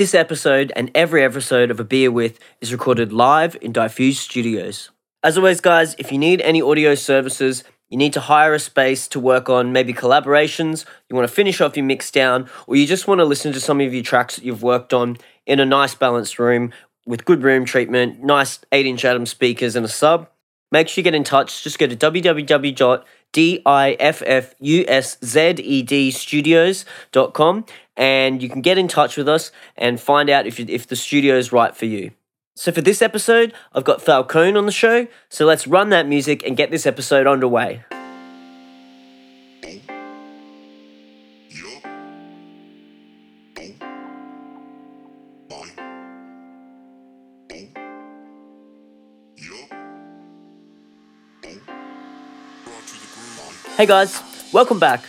This episode and every episode of A Beer With is recorded live in Diffuse Studios. As always, guys, if you need any audio services, you need to hire a space to work on maybe collaborations, you want to finish off your mix down, or you just want to listen to some of your tracks that you've worked on in a nice balanced room with good room treatment, nice 8 inch Adam speakers, and a sub, make sure you get in touch. Just go to www.diffusestudios.com and you can get in touch with us and find out if, you, if the studio is right for you. So, for this episode, I've got Falköne on the show. So, let's run that music and get this episode underway. Hey guys, welcome back.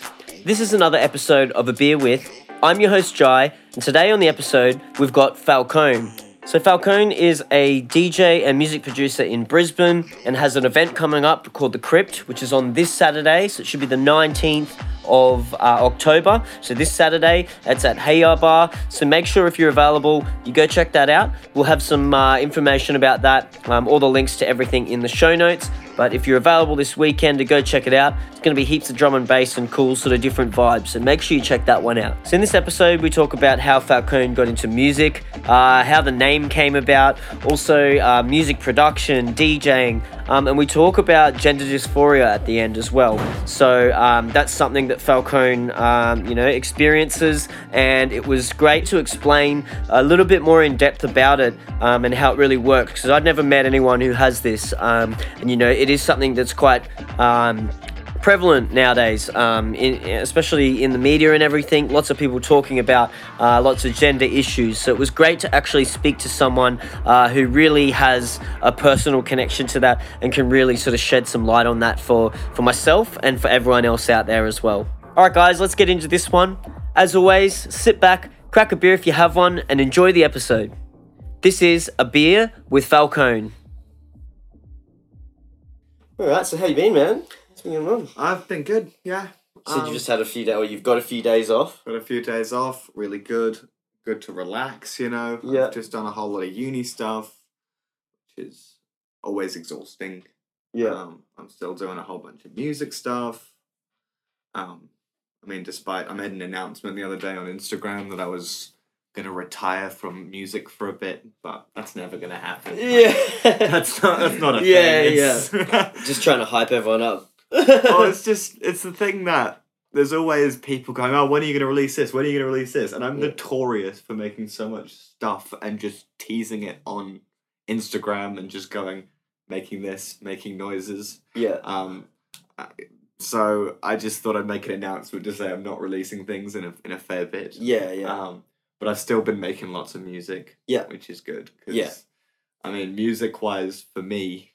This is another episode of A Beer With. I'm your host Jai, and today on the episode we've got Falköne. So Falköne is a DJ and music producer in Brisbane and has an event coming up called The Crypt, which is on this Saturday, so it should be the 19th of uh, October. So this Saturday, it's at Heya Bar. So make sure if you're available, you go check that out. We'll have some uh, information about that, um, all the links to everything in the show notes. But if you're available this weekend to go check it out, it's going to be heaps of drum and bass and cool sort of different vibes. So make sure you check that one out. So in this episode, we talk about how Falköne got into music, uh, how the name came about, also uh, music production, DJing, um, and we talk about gender dysphoria at the end as well. So um, that's something that Falköne, um, you know, experiences, and it was great to explain a little bit more in depth about it um, and how it really works because I'd never met anyone who has this, um, and you know, it is something that's quite um, prevalent nowadays, um, in, especially in the media and everything. Lots of people talking about uh, lots of gender issues. So it was great to actually speak to someone uh, who really has a personal connection to that and can really sort of shed some light on that for, for myself and for everyone else out there as well. All right, guys, let's get into this one. As always, sit back, crack a beer if you have one, and enjoy the episode. This is A Beer with Falköne. All right, so how you been, man? What's been going on? I've been good, yeah. So Um, you just had a few days, or you've got a few days off. got a few days off, really good. Good to relax, you know. Yeah. I've just done a whole lot of uni stuff, which is always exhausting. Yeah. Um, I'm still doing a whole bunch of music stuff. Um, I mean, despite I made an announcement the other day on Instagram that I was gonna retire from music for a bit, but that's never gonna happen. Yeah. That's not that's not a Yeah, thing. Yeah, just trying to hype everyone up. oh, it's just it's the thing that there's always people going, oh, when are you to release this? When are you to release this? And I'm Yeah. notorious for making so much stuff and just teasing it on Instagram and just going, making this, making noises. yeah. Um, I- so I just thought I'd make an announcement to say I'm not releasing things in a in a fair bit. Yeah, yeah. Um, but I've still been making lots of music. Yeah. Which is good. 'cause, Yeah. I mean, music wise, for me,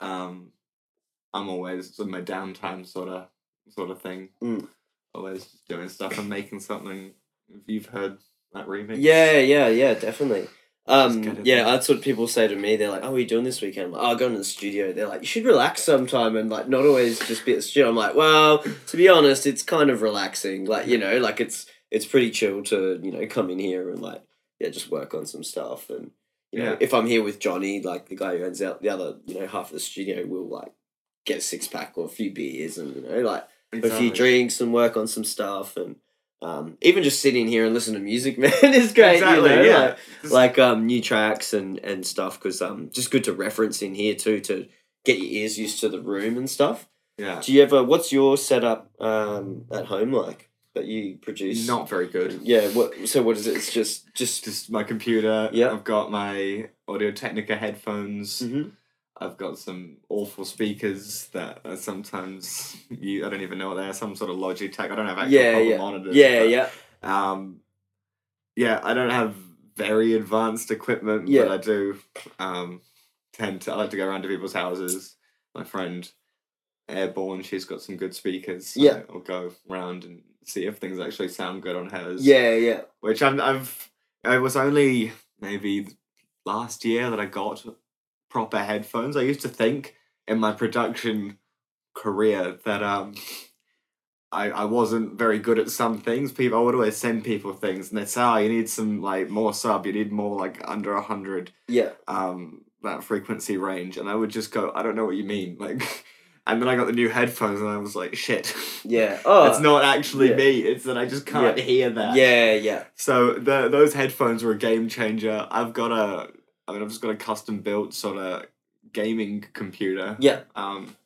um, I'm always in my downtime sort of sort of thing. Mm. Always just doing stuff and making something. If you've heard that remix. Yeah, yeah, yeah, definitely. Um, yeah, that's what people say to me. They're like, "Oh, what are you doing this weekend?" I'm like, oh, I'm going to the studio. They're like, "You should relax sometime and like not always just be at the studio." I'm like, "Well, to be honest, it's kind of relaxing. Like you know, like it's it's pretty chill to you know come in here and like yeah, just work on some stuff and you know Yeah. if I'm here with Johnny, like the guy who owns out the other you know half of the studio, we'll like get a six pack or a few beers and you know like have a few drinks and work on some stuff and um, even just sitting here and listen to music, man, is great. Exactly, you know, yeah. like, like um, new tracks and and stuff because um, just good to reference in here too to get your ears used to the room and stuff. yeah. Do you ever? What's your setup um, at home like that you produce? Not very good. Yeah. What? So what is it? It's just just. Just my computer. Yeah. I've got my Audio Technica headphones. Mhm. I've got some awful speakers that are sometimes you I don't even know what they are. Some sort of Logitech. I don't have actual Yeah, proper yeah, monitors. yeah, but, yeah, Um, yeah, I don't have very advanced equipment, Yeah. but I do um, tend to. I like to go around to people's houses. My friend Airborne, she's got some good speakers. So Yeah. I'll go round and see if things actually sound good on hers. yeah, yeah. which I'm, I've. It was only maybe last year that I got proper headphones. I used to think in my production career that um I, I wasn't very good at some things. People I would always send people things and they'd say, Oh, you need some like more sub, you need more like under a hundred Yeah. um that frequency range and I would just go, I don't know what you mean. Like and then I got the new headphones and I was like, shit. Yeah. Oh. it's not actually yeah. me, it's that I just can't Yeah. hear that. Yeah. Yeah. So the those headphones were a game changer. I've got a I mean I've just got a custom built sort of gaming computer. Yeah. Um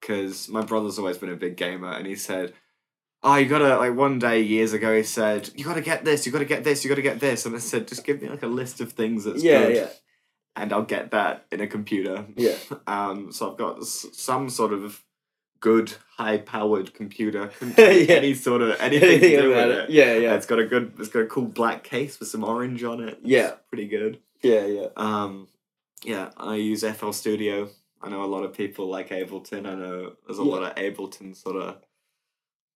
because my brother's always been a big gamer and he said Oh, you gotta like one day years ago he said, You gotta get this, you gotta get this, you gotta get this and I said, just give me like a list of things that's Yeah. good Yeah. And I'll get that in a computer. Yeah. Um so I've got s- some sort of good high powered computer. Yeah. Any sort of anything, to do with it. Yeah. Yeah. It's got a good. It's got a cool black case with some orange on it. Yeah. Pretty good. Yeah. Yeah. Um, yeah, I use FL Studio. I know a lot of people like Ableton. I know there's a Yeah. lot of Ableton sort of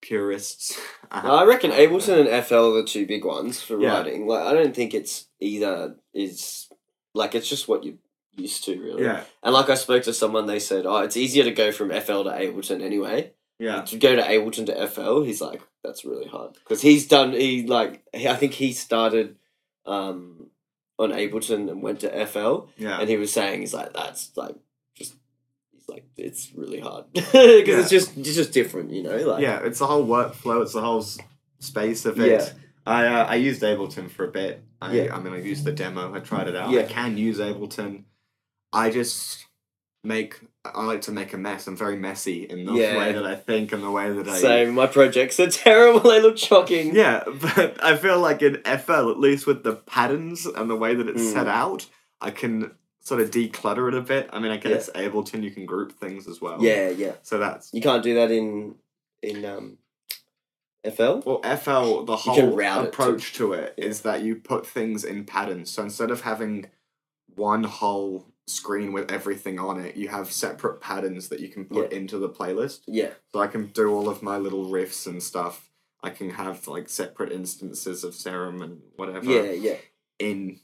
purists. I reckon Ableton and FL are the two big ones for Yeah. writing. Like, I don't think it's either is like it's just what you're used to, really. Yeah, And like I spoke to someone, they said, "Oh, it's easier to go from FL to Ableton anyway." yeah, To go to Ableton to FL, he's like, "That's really hard," because he's done. He like, he, I think he started um, on Ableton and went to FL, yeah. and he was saying he's like, "That's like just." He's like, "It's really hard because Yeah. it's just it's just different, you know." Like, yeah, it's the whole workflow. It's the whole s- space of it. Yeah. I uh, I used Ableton for a bit. I Yeah. I mean I used the demo. I tried it out. I Yeah. can use Ableton. I just make. I like to make a mess. I'm very messy in the Yeah. way that I think and the way that I. Same. My projects are terrible. They look shocking. Yeah, but I feel like in FL, at least with the patterns and the way that it's Mm. set out, I can sort of declutter it a bit. I mean, I guess Ableton you can group things as well. Yeah, yeah. So that's You can't do that in in um, FL. well, FL. The whole to- approach to it is that you put things in patterns. So instead of having one whole screen with everything on it, you have separate patterns that you can put into the playlist. Yeah, So I can do all of my little riffs and stuff. I can have like separate instances of Serum and whatever. yeah, yeah, in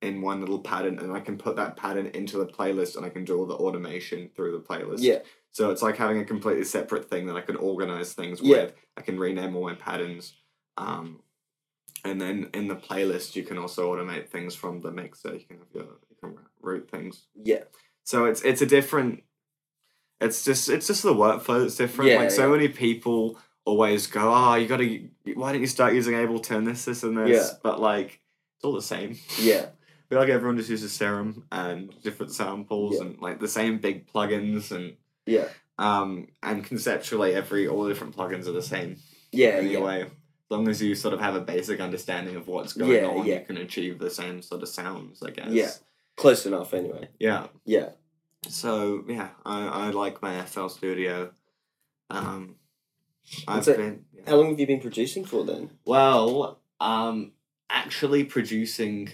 in one little pattern and I can put that pattern into the playlist and I can do all the automation through the playlist. yeah, So it's like having a completely separate thing that I can organize things Yeah. with. I can rename all my patterns. Um and then in the playlist you can also automate things from the mixer. You can have your you can route things. yeah, So it's it's a different it's just it's just the workflow that's different. Yeah, like so yeah. many people always go, Oh, you gotta why don't you start using Ableton, this, this and this? Yeah. But like it's all the same. yeah, feel like everyone just uses Serum and different samples Yeah. and like the same big plugins and yeah, um and conceptually every all the different plugins are the same yeah, yeah. anyway. As long as you sort of have a basic understanding of what's going Yeah, on, yeah. you can achieve the same sort of sounds, I guess. Yeah. Close enough, anyway. Yeah. Yeah. So yeah, I, I like my FL Studio. Um, I've it- been yeah. How long have you been producing for then? well. Um, actually producing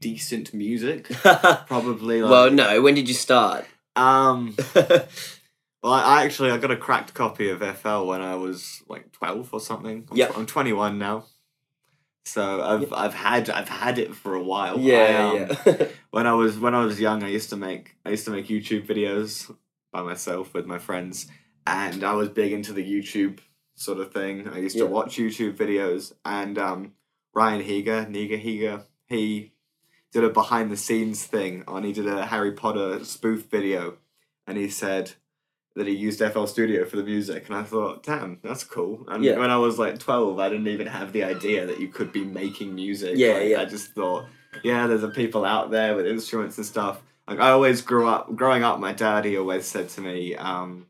decent music, probably. Like, well, no. When did you start? Um, well, I I actually I got a cracked copy of FL when I was like twelve or something. I'm, Yep. I'm twenty one now, so I've Yep. I've had I've had it for a while. I, yeah, um, yeah, When I was when I was young, I used to make I used to make YouTube videos by myself with my friends, and I was big into the YouTube sort of thing. I used Yeah. to watch YouTube videos, and um, Ryan Higa, Nigahiga, he did a behind the scenes thing on. He did a Harry Potter spoof video, and he said that he used FL Studio for the music, and I thought, damn, that's cool. And Yeah. when I was like twelve, I didn't even have the idea that you could be making music. Yeah, Like, yeah. I just thought, yeah, there's a people out there with instruments and stuff. Like I always grew up, growing up, my dad he always said to me, um,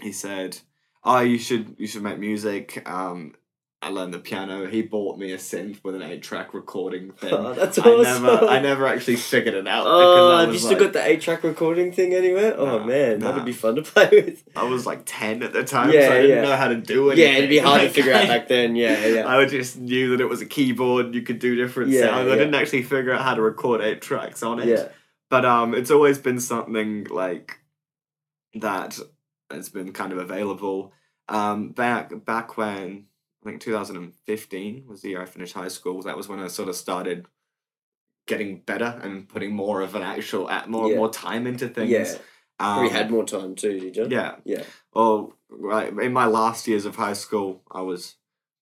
he said, "Oh, you should you should make music." Um, I learned the piano. He bought me a synth with an eight track recording thing. Oh, that's I never, I never actually figured it out. Oh, have you still like, got the eight track recording thing anywhere? Oh Nah, man, nah. that'd be fun to play with. I was like ten at the time, Yeah, so I didn't yeah. know how to do it. Yeah, it'd be hard to figure out back then. Yeah, yeah. I just knew that it was a keyboard. You could do different Yeah, sounds. yeah. I didn't actually figure out how to record eight tracks on it. Yeah, But um, it's always been something like that. has been kind of available. Um, back back when I think 2015 was the year I finished high school. That was when I sort of started getting better and putting more of an actual at more Yeah. more time into things. yeah, Um, we had more time too, did you? Yeah. Yeah. Well, right in my last years of high school, I was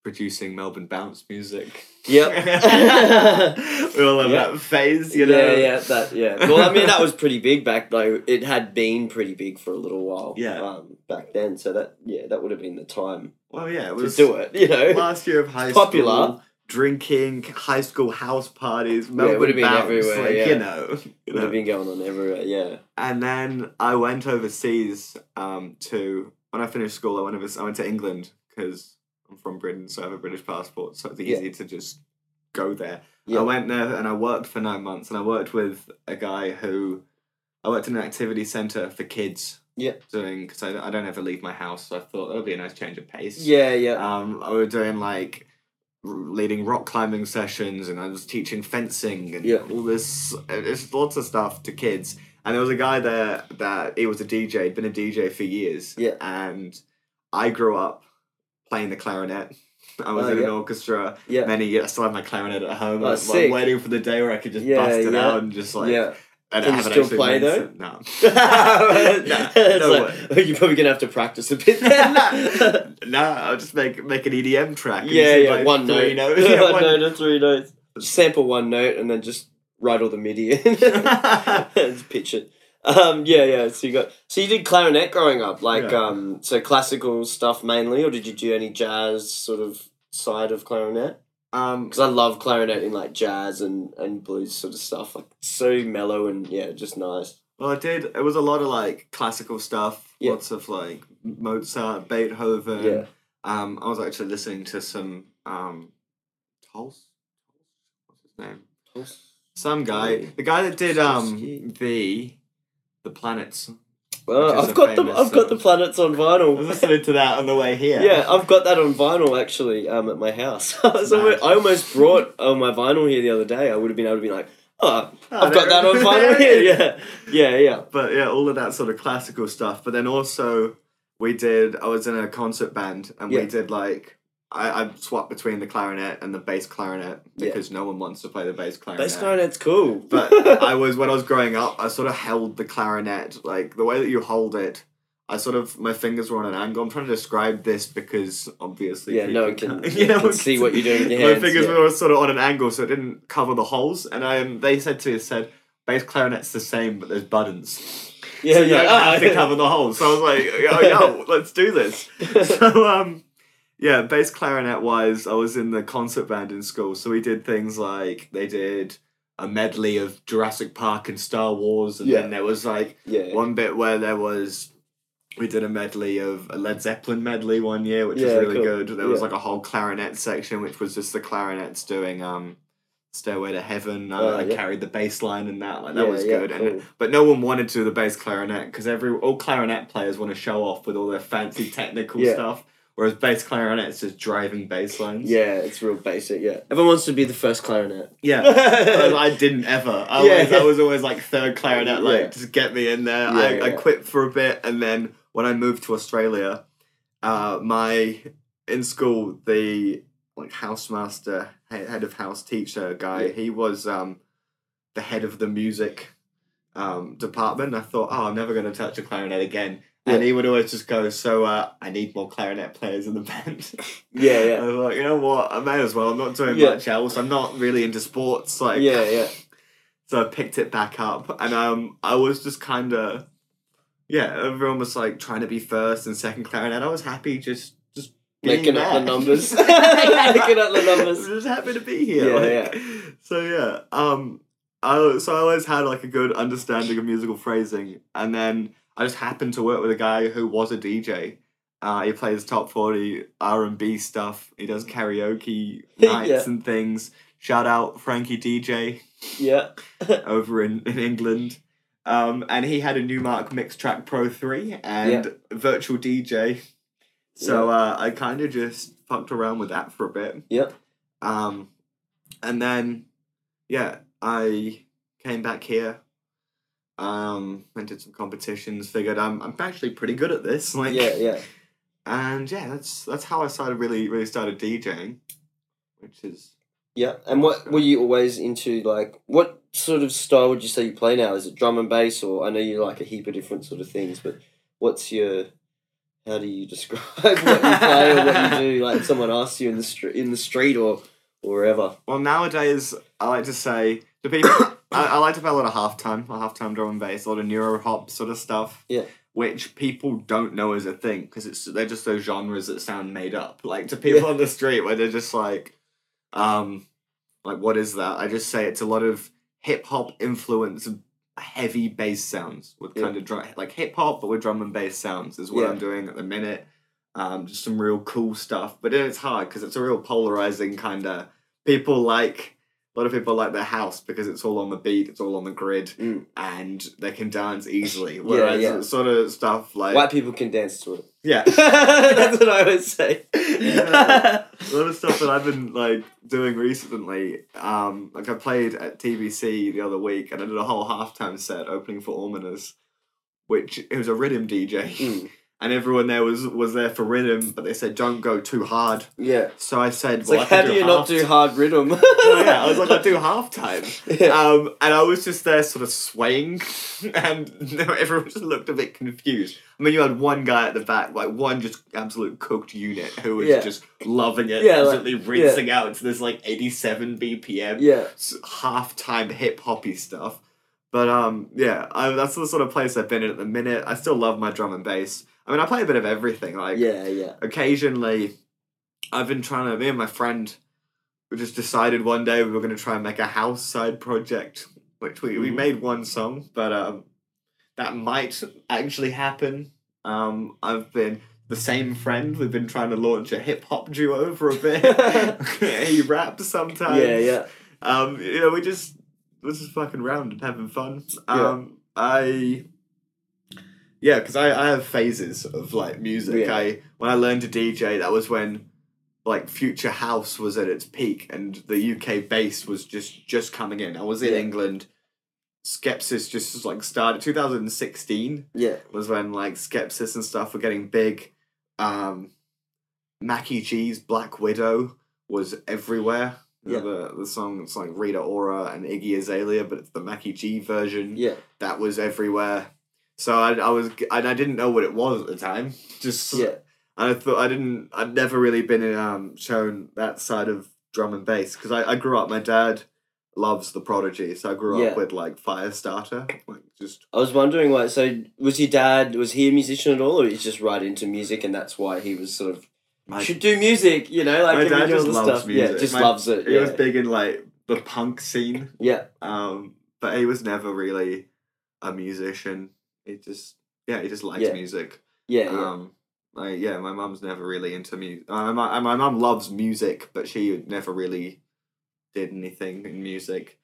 producing Melbourne bounce music. Yep. we all have Yeah. that phase, you know. Yeah, yeah, that yeah. Well, I mean, that was pretty big back though. It had been pretty big for a little while. Yeah. Um, back then, so that yeah, that would have been the time Well, yeah, it to was do it. You know. last year of high Popular. school. Drinking, high school house parties, Melbourne would've been bounce, everywhere, like, yeah. you know. you Would have been going on everywhere. Yeah. And then I went overseas um, to when I finished school. I went over, I went to England because I'm from Britain, so I have a British passport, so it's Yeah. easy to just go there. Yeah. I went there and I worked for nine months, and I worked with a guy who I worked in an activity center for kids. Yeah. Doing because I, I don't ever leave my house, so I thought that would be a nice change of pace. Yeah, yeah. Um, I was doing like leading rock climbing sessions, and I was teaching fencing and Yeah. all this, It's lots of stuff to kids. And there was a guy there that he was a DJ, he'd been a DJ for years. Yeah. And I grew up playing the clarinet. I was Oh, in an orchestra Yeah. many years. I still have my clarinet at home. Oh, I'm, sick. I'm waiting for the day where I could just Yeah, bust it yeah. out and just like. yeah. And Can I you still play, though? No. It's no like, you're probably gonna have to practice a bit then. no, I'll just make make an EDM track. yeah, yeah. like, one three note. notes. Yeah, one, one- note or three notes. Just sample one note and then just write all the MIDI in. just pitch it. Um, yeah, yeah. So you got so you did clarinet growing up, like Yeah. um, so classical stuff mainly, or did you do any jazz sort of side of clarinet? Um, Because I love clarinet in like jazz and and blues sort of stuff, like so mellow and yeah, just nice. well, I did. It was a lot of like classical stuff. Yeah. Lots of like Mozart, Beethoven. Yeah. Um, I was actually listening to some um, Tols. What's his name? Some guy. The guy that did um the the planets. Well, I've got the I've got the planets on vinyl. I was listening to that on the way here. Yeah, I've got that on vinyl actually um, at my house. so. I almost brought uh, my vinyl here the other day. I would have been able to be like, oh, Oh, I've got that on vinyl here. Yeah, yeah, yeah. but yeah, all of that sort of classical stuff. But then also we did. I was in a concert band, and Yeah. we did like I, I swapped between the clarinet and the bass clarinet Yeah. because no one wants to play the bass clarinet. Bass clarinet's cool. But I was when I was growing up, I sort of held the clarinet like the way that you hold it. I sort of my fingers were on an angle. I'm trying to describe this because obviously Yeah, no one can- can't- yeah, can see what you're doing with your my fingers yeah. were sort of on an angle, so it didn't cover the holes. And I um, they said to me, said bass clarinet's the same, but there's buttons. yeah, so you yeah. don't ah, have to cover the holes. So I was like, yo, yo, let's do this. So um, yeah, bass clarinet wise, I was in the concert band in school, so we did things like they did a medley of Jurassic Park and Star Wars, and Yeah. then there was like yeah. one bit where there was we did a medley of a Led Zeppelin medley one year, which Yeah, was really cool. good. There was like a whole clarinet section, which was just the clarinets doing um Stairway to Heaven. I, Oh, I yeah. carried the bass line and that, like that Yeah, was yeah, good. cool. And but no one wanted to do the bass clarinet because every all clarinet players want to show off with all their fancy technical stuff, whereas bass clarinet is just driving bass lines. Yeah, it's real basic. Yeah, everyone wants to be the first clarinet. yeah. I, I didn't ever. I, Yeah, was, yeah. I was always like third clarinet, like Yeah. just get me in there. Yeah, I, I quit for a bit, and then when I moved to Australia, uh, my in school the like housemaster, he- head of house teacher guy, Yeah. he was um, the head of the music um, department. I thought, oh, I'm never going to touch a clarinet again. And Yeah. he would always just go, so uh, I need more clarinet players in the band. Yeah, yeah. I was like, you know what? I may as well. I'm not doing Yeah. much else. I'm not really into sports. Like, yeah, yeah. so I picked it back up, and um, I was just kind of, yeah. Everyone was like trying to be first and second clarinet. I was happy just, Making up the numbers. Making up the numbers. I'm just happy to be here. Yeah, like- So yeah, um, I so I always had like a good understanding of musical phrasing, and then I just happened to work with a guy who was a DJ. Uh, he plays top forty R and B stuff. He does karaoke nights Yeah. and things. Shout out Frankie DJ Yeah. over in, in England. Um, and he had a Numark Mix Track Pro 3 and Virtual DJ. So uh, I kind of just fucked around with that for a bit. Yep. Um, and then, yeah, I came back here. Um, and did some competitions. Figured I'm I'm actually pretty good at this. Like, Yeah, yeah. And yeah, that's that's how I started really really started DJing, which is Yeah. And what were you always into? Like, what sort of style would you say you play now? Is it drum and bass, or I know you like a heap of different sort of things, but what's your how do you describe what you play or what you do? Like someone asks you in the street, in the street, or or wherever. Well, nowadays I like to say to people, I, I like to play a lot of halftime, a halftime drum and bass, a lot of neuro hop sort of stuff. Yeah. Which people don't know is a thing because it's they're just those genres that sound made up. Like to people Yeah. on the street where they're just like, um, like what is that? I just say it's a lot of hip hop influence, heavy bass sounds with Yeah. kind of drum, like hip hop but with drum and bass sounds is what Yeah. I'm doing at the minute. Um, just some real cool stuff, but then it's hard because it's a real polarizing kind of. People like lot of people like their house because it's all on the beat, it's all on the grid, Mm. and they can dance easily. Whereas yeah. sort of stuff like White people can dance to it. yeah, That's what I would say. Yeah. a lot of stuff that I've been like doing recently. Um, like I played at TBC the other week, and I did a whole halftime set opening for Ormaners, which it was a riddim DJ, Mm. And everyone there was was there for riddim, but they said don't go too hard. Yeah. So I said, well, like, how can do you not do hard riddim? Oh, yeah, I was like, I do halftime. Yeah. Um, and I was just there sort of swaying, and everyone just looked a bit confused. I mean, you had one guy at the back, like one just absolute cooked unit who was Yeah. just loving it, Yeah, like- absolutely rinsing out to this like 87 BPM, yeah. halftime hip hoppy stuff. But um, yeah, I, that's the sort of place I've been in at the minute. I still love my drum and bass. I mean, I play a bit of everything. Like, Yeah, yeah. occasionally I've been trying to me and my friend we just decided one day we were going to try and make a house side project which we, we Mhm. made one song but um that might actually happen um I've been the same friend we've been trying to launch a hip hop duo for a bit he raps sometimes Yeah, yeah. um, you know, we just we're just fucking around and having fun. Yeah. Um, I yeah, because I, I have phases of like music. Yeah. I when I learned to DJ, that was when like future house was at its peak, and the UK bass was just just coming in. I was in Yeah. England. Skepsis just like started. Two thousand and sixteen Yeah. was when like Skepsis and stuff were getting big. Um, Macky Gee's Black Widow was everywhere. Know, the the song it's like Rita Ora and Iggy Azalea, but it's the Macky Gee version. Yeah. That was everywhere. So I, I was and I didn't know what it was at the time. Just Yeah. I thought I didn't. I'd never really been um shown that side of drum and bass because I, I grew up. My dad loves the Prodigy, so I grew Yeah. up with like Firestarter, like just I was wondering why. So, was your dad was he a musician at all, or he's just right into music, and that's why he was sort of my should do music? You know, like My dad just loves stuff. music. Yeah, just My- loves it. He Yeah, was big in like the punk scene, yeah, um, but he was never really a musician. He just yeah, he just likes Yeah. music. yeah, yeah. Um, like yeah, my mum's never really into music. Uh, my my mum loves music, but she never really did anything in music.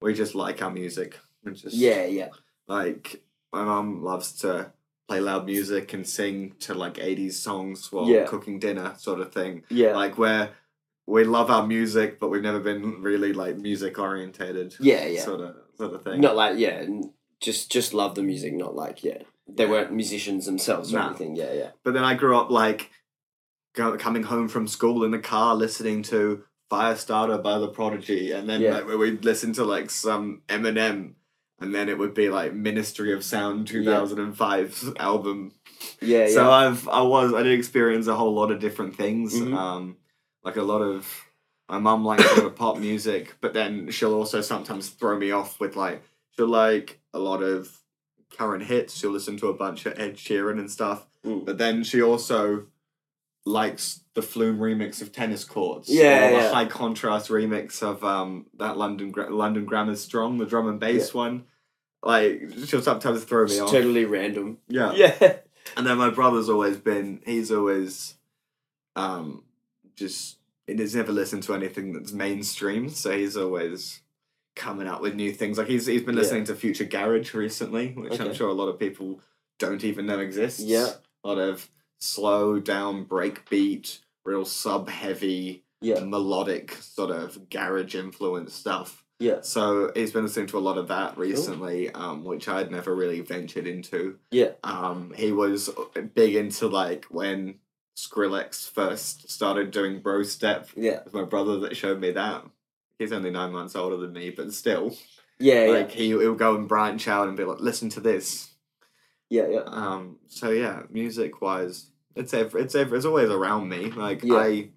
We just like our music. Just yeah, yeah, like my mum loves to play loud music and sing to like eighties songs while Yeah. cooking dinner, sort of thing yeah, like where we love our music, but we've never been really like music orientated. yeah, yeah. Sort of sort of thing. Not like yeah, just just love the music, not like yeah. They weren't musicians themselves or anything. Yeah, yeah, But then I grew up like go, coming home from school in the car listening to Firestarter by the Prodigy, and then Yeah. like we'd listen to like some Eminem, and then it would be like Ministry of Sound two thousand and five album. yeah, yeah. So I've I was I did experience a whole lot of different things. Mhm. Um, like a lot of my mum likes a lot of pop music, but then she'll also sometimes throw me off with like she'll like a lot of current hits. She'll listen to a bunch of Ed Sheeran and stuff, Mm. but then she also likes the Flume remix of Tennis Courts. Yeah, or the high contrast remix of um that London Gra- London Grammar's Strong, the drum and bass one. Like she'll sometimes throw me It's off. totally random. yeah. Yeah, And then my brother's always been he's always um just he's never listened to anything that's mainstream, so he's always coming out with new things. Like he's he's been Yeah. listening to Future Garage recently, which I'm sure a lot of people don't even know exists. Yeah. A lot of slow down breakbeat, real sub heavy, yeah, melodic sort of garage influence stuff. yeah, So he's been listening to a lot of that recently, um, which I'd never really ventured into. yeah. Um, he was big into like when Skrillex first started doing Bro Step. Yeah. It was my brother that showed me that. He's only nine months older than me, but still, Yeah, like he he'll go and branch out and be like, listen to this. yeah, yeah, yeah. Um. So yeah, music wise, it's ev- it's ev- it's always around me. Like Yeah. I.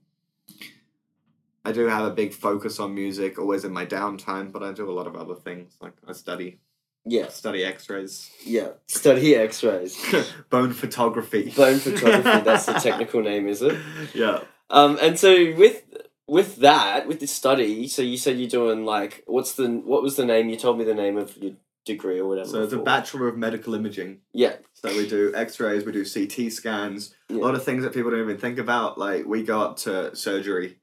I do have a big focus on music, always in my downtime, but I do a lot of other things. Like I study Yeah, study X-rays, yeah. Study X-rays. bone photography, Bone photography. That's the technical name, is it? Yeah. Um, and so with with that, with this study, so you said you're doing like what's the what was the name? You told me the name of your degree or whatever. So it's a bachelor of medical imaging. Yeah, So we do X-rays, we do CT scans, Yeah. a lot of things that people don't even think about. Like we go up to surgery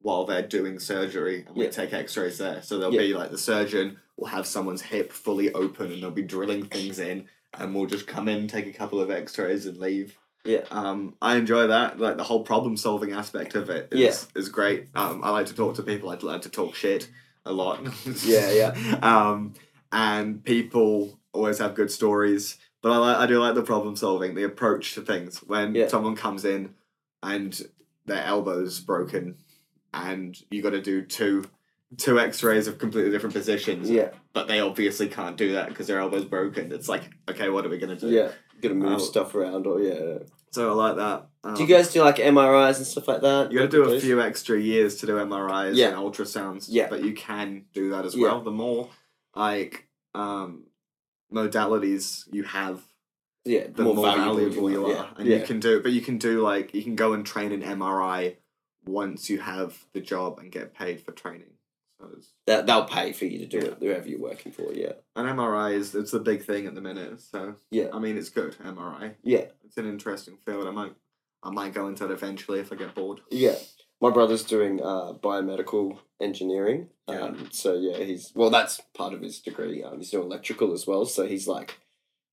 while they're doing surgery, and we Yeah. take X-rays there. So there'll Yeah. be like the surgeon will have someone's hip fully open, and they'll be drilling things in, and we'll just come in, take a couple of X-rays, and leave. Yeah. Um, I enjoy that. Like the whole problem-solving aspect of it is Yeah. is great. Um, I like to talk to people. I like to talk shit a lot. Yeah, yeah. Um, and people always have good stories. But I like I do like the problem solving, the approach to things. When Yeah. someone comes in and their elbow's broken, and you got to do two two X-rays of completely different positions. yeah, But they obviously can't do that because their elbow's broken. It's like, okay, what are we gonna do? yeah. Got to move stuff around, or yeah. So I like that. Um, Do you guys do like MRIs and stuff like that? You got to do a few extra years to do MRIs Yeah. and ultrasounds. Yeah. But you can do that as Yeah. well. The more like um, modalities you have, Yeah, the more, valuable, you are. Yeah, And yeah. you can do, but you can do like you can go and train an MRI once you have the job and get paid for training. That they'll pay for you to do Yeah. it wherever you're working for. Yeah, an MRI is it's the big thing at the minute. So yeah, I mean, it's good MRI. yeah, It's an interesting field. I might I might go into it eventually if I get bored. yeah. My brother's doing uh, biomedical engineering. Yeah. Um, so yeah, he's well. That's part of his degree. Um, he's doing electrical as well. So he's like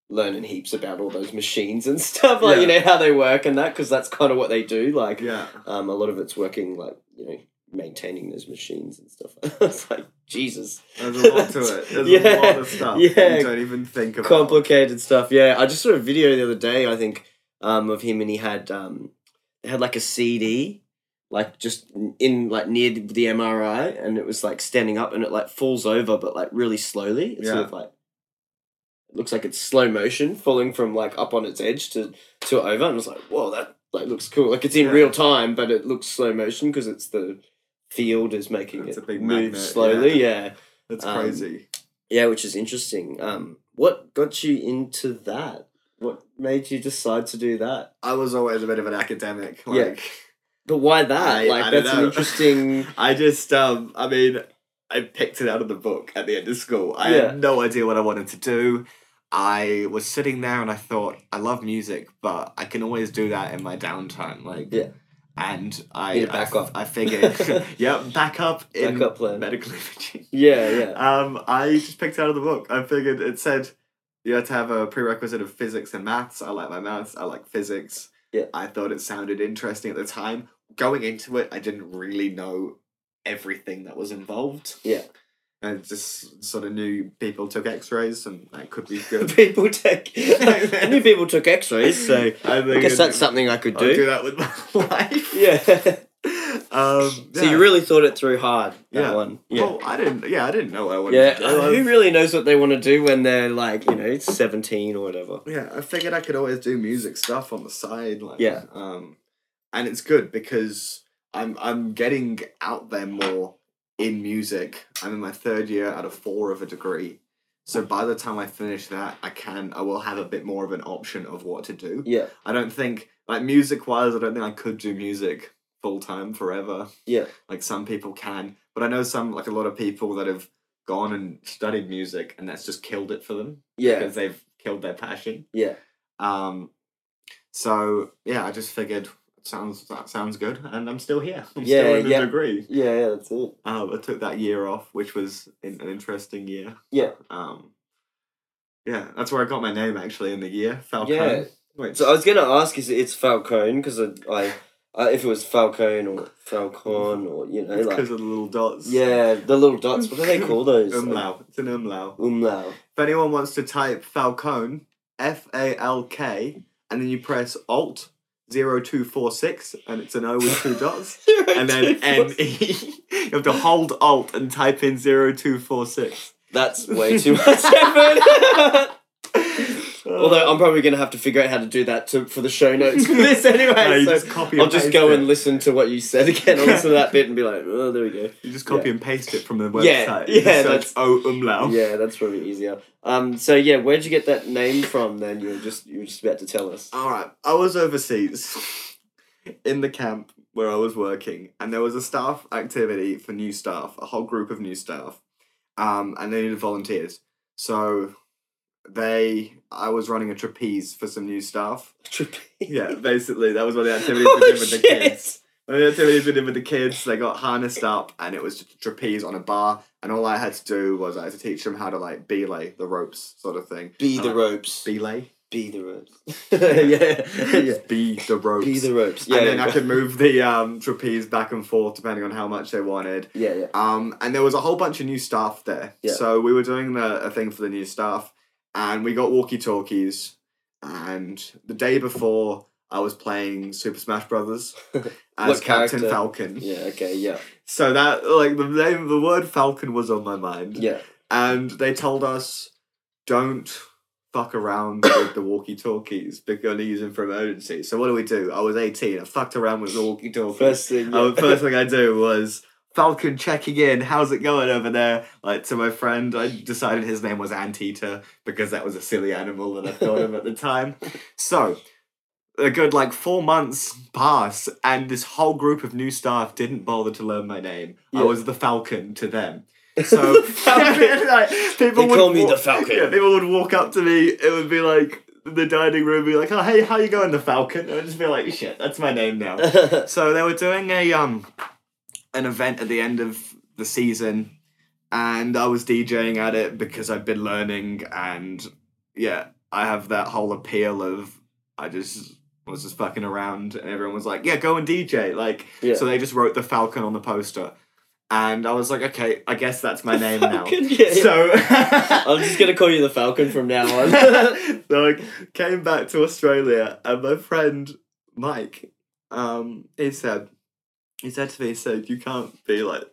learning heaps about all those machines and stuff. Like you know how they work and that because that's kind of what they do. Like Yeah. um, a lot of it's working like you know maintaining those machines and stuff. it's like Jesus. There's a lot to it. There's Yeah, a lot of stuff yeah. you don't even think about. complicated stuff. Yeah, I just saw a video the other day. I think um, of him, and he had um, had like a CD, like just in like near the MRI, and it was like standing up, and it like falls over, but like really slowly. It's sort of like it looks like it's slow motion, falling from like up on its edge to to over, and I was like, whoa, that like looks cool. Like it's in Yeah. real time, but it looks slow motion because it's the field is making It's it a big move magnet, slowly. yeah. That's Um, crazy. Yeah, which is interesting. Um, what got you into that? What made you decide to do that? I was always a bit of an academic. Yeah. Like But why that? I- like I that's an interesting. I just um I mean I picked it out of the book at the end of school. I Yeah. had no idea what I wanted to do. I was sitting there and I thought I love music, but I can always do that in my downtime. Like Yeah. And I I. I figured yep, backup in Backup plan. medical imaging. yeah, yeah, Um, I just picked out of the book. I figured it said you had to have a prerequisite of physics and maths. I like my maths. I like physics. Yeah. I thought it sounded interesting at the time. Going into it, I didn't really know everything that was involved. Yeah. I just sort of knew people took X-rays, and that could be good. people take. I knew people took X-rays, so I, I guess that's something I could I'll do do. that with my life. Yeah. Um, So you really thought it through hard. That Yeah. one. Yeah. Well, I didn't. Yeah, I didn't know what I wanted yeah. to do. uh, who really knows what they want to do when they're like you know seventeen or whatever? Yeah, I figured I could always do music stuff on the side, like Yeah. Um, and it's good because I'm I'm getting out there more in music. I'm in my third year out of four of a degree, so by the time I finish that, I can I will have a bit more of an option of what to do. Yeah. I don't think like music wise, I don't think I could do music full time forever. Yeah. Like some people can, but I know some like a lot of people that have gone and studied music and that's just killed it for them Yeah. because they've killed their passion. Yeah. Um, so yeah, I just figured sounds that sounds good, and I'm still here. I'm Yeah, still in yeah. degree. Yeah. Yeah. That's it. Um, I took that year off, which was in, an interesting year. Yeah. Um, yeah, that's where I got my name actually in the year Falköne. Yeah. Which, So I was gonna ask, is it's Falcone? Because I, I, I, if it was Falköne or Falcon or you know, it's like because of the little dots. yeah, the little dots. What do they call those? Umlaut. It's an umlaut. Umlaut. If anyone wants to type Falcone, F A L K, and then you press Alt 0246, and it's an O with two dots. and then N E. You have to hold Alt and type in 0246. That's way too much effort. Although I'm probably gonna have to figure out how to do that to for the show notes for this anyway. No, so just copy. I'll just go it. and listen to what you said again. I'll listen to that bit and be like, oh, there we go. You just copy Yeah. and paste it from the website. yeah, You search that's- O umlaut. Yeah, that's probably easier. Um, so yeah, where'd you get that name from? Then you were just you were just about to tell us. All right, I was overseas in the camp where I was working, and there was a staff activity for new staff, a whole group of new staff, um, and they needed volunteers. So they, I was running a trapeze for some new staff. Trapeze. Yeah, basically, that was one of the activities we did with the Oh, kids. One of the activities we did with the kids, they got harnessed up, and it was just a trapeze on a bar, and all I had to do was I had to teach them how to like belay the ropes, sort of thing. Be the Uh, ropes. Belay. Be the ropes. yeah, yeah. Be the ropes. Be the ropes. Yeah, and then. I could move the um, trapeze back and forth depending on how much they wanted. yeah, yeah. Um, and there was a whole bunch of new staff there. Yeah. So we were doing the a thing for the new staff, and we got walkie talkies. And the day before, I was playing Super Smash Brothers as Captain character? Falcon. Yeah. Okay. Yeah. So that like the name, the word Falcon was on my mind. Yeah. And they told us, don't fuck around with the walkie talkies because you're use them for emergencies. So what do we do? I was 18. I fucked around with the walkie talkies. First thing. Yeah. first thing I do was Falcon checking in. How's it going over there? Like to my friend, I decided his name was Anteater because that was a silly animal that I thought of at the time. So a good like four months pass, and this whole group of new staff didn't bother to learn my name. I was the Falcon to them. So like, people They would call me walk- the Falcon. Yeah, people would walk up to me. It would be like the dining room, be like, "Oh, hey, how you going, the Falcon?" And I'd just be like, "Shit, that's my name now." so they were doing a um an event at the end of the season and I was DJing at it because I've been learning and yeah, I have that whole appeal of I just was just fucking around and everyone was like, Yeah, go and DJ like Yeah. so they just wrote the Falcon on the poster. And I was like, okay, I guess that's my name now. Falcon, yeah, yeah. So I'm just gonna call you the Falcon from now on. so I came back to Australia, and my friend Mike, um, he said, he said to me, he said, you can't be like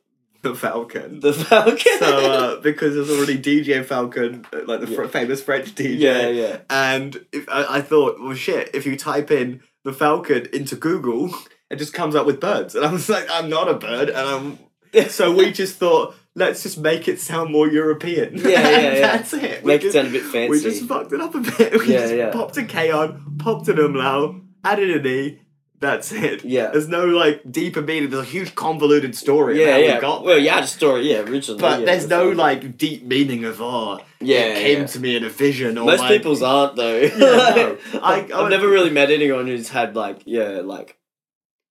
the Falcon. the Falcon. so uh, because there's already DJ Falcon, uh, like the fr- Yeah. famous French DJ, yeah, yeah. and if, I, I thought, well, shit, if you type in the Falcon into Google, it just comes up with birds, and I was like, I'm not a bird, and I'm. So we just thought, let's just make it sound more European. Yeah, yeah, yeah. That's it. We Make it just- sound a bit fancy. we just fucked it up a bit. We Yeah, just yeah. popped a K on, popped an umlaut, added an E. That's it. Yeah. There's no like deeper meaning. There's a huge convoluted story. yeah, yeah. We well, had a story, yeah, originally. But yeah, there's no like deep meaning of oh, Yeah, it came yeah. to me in a vision or Most like, people's aren't though. Yeah, no. I- I've, I- never really met anyone who's had like yeah like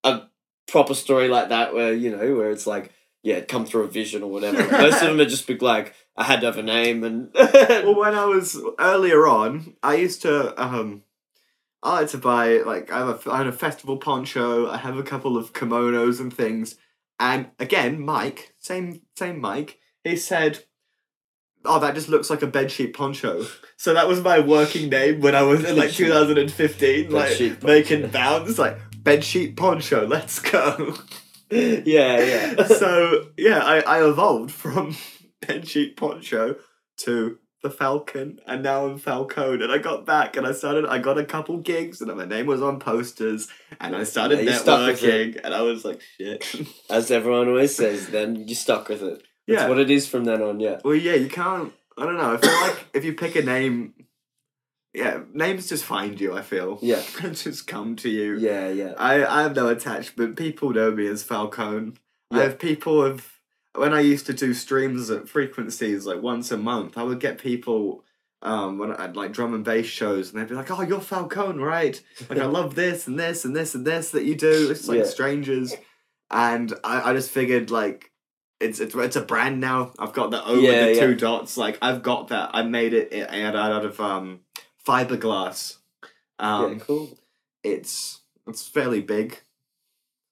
a proper story like that where you know where it's like yeah it come through a vision or whatever. Most of them are just be like I had to have a name and Well, when I was earlier on, I used to um, I like to buy like I have a I had a festival poncho. I have a couple of kimonos and things. And again, Mike, same same Mike, he said, "Oh, that just looks like a bedsheet poncho." So that was my working name when I was in like 2015, like making bounds, like bedsheet poncho. Let's go. yeah yeah. so yeah, I, I evolved from bedsheet poncho to the Falcon, and now I'm Falköne. And I got back, and I started. I got a couple gigs, and my name was on posters, and I started Yeah, you stuck with networking, and I was like, shit. As everyone always says, then you stuck with it. That's yeah. what it is from then on. Yeah. well, yeah, you can't. I don't know. I feel like if you pick a name, yeah, names just find you. I feel. Yeah. just come to you. Yeah yeah. I, I have no attachment. People know me as Falköne. I have people have when I used to do streams at frequencies like once a month, I would get people um when I had like drum and bass shows and they'd be like, Oh, you're Falköne, right? Like I love this and this and this and this that you do. It's like Yeah. strangers. And I, I just figured like it's, it's it's a brand now. I've got the O Yeah, with the yeah. two dots. Like I've got that. I made it i- out out of um fiberglass. Um yeah. Cool. it's it's fairly big.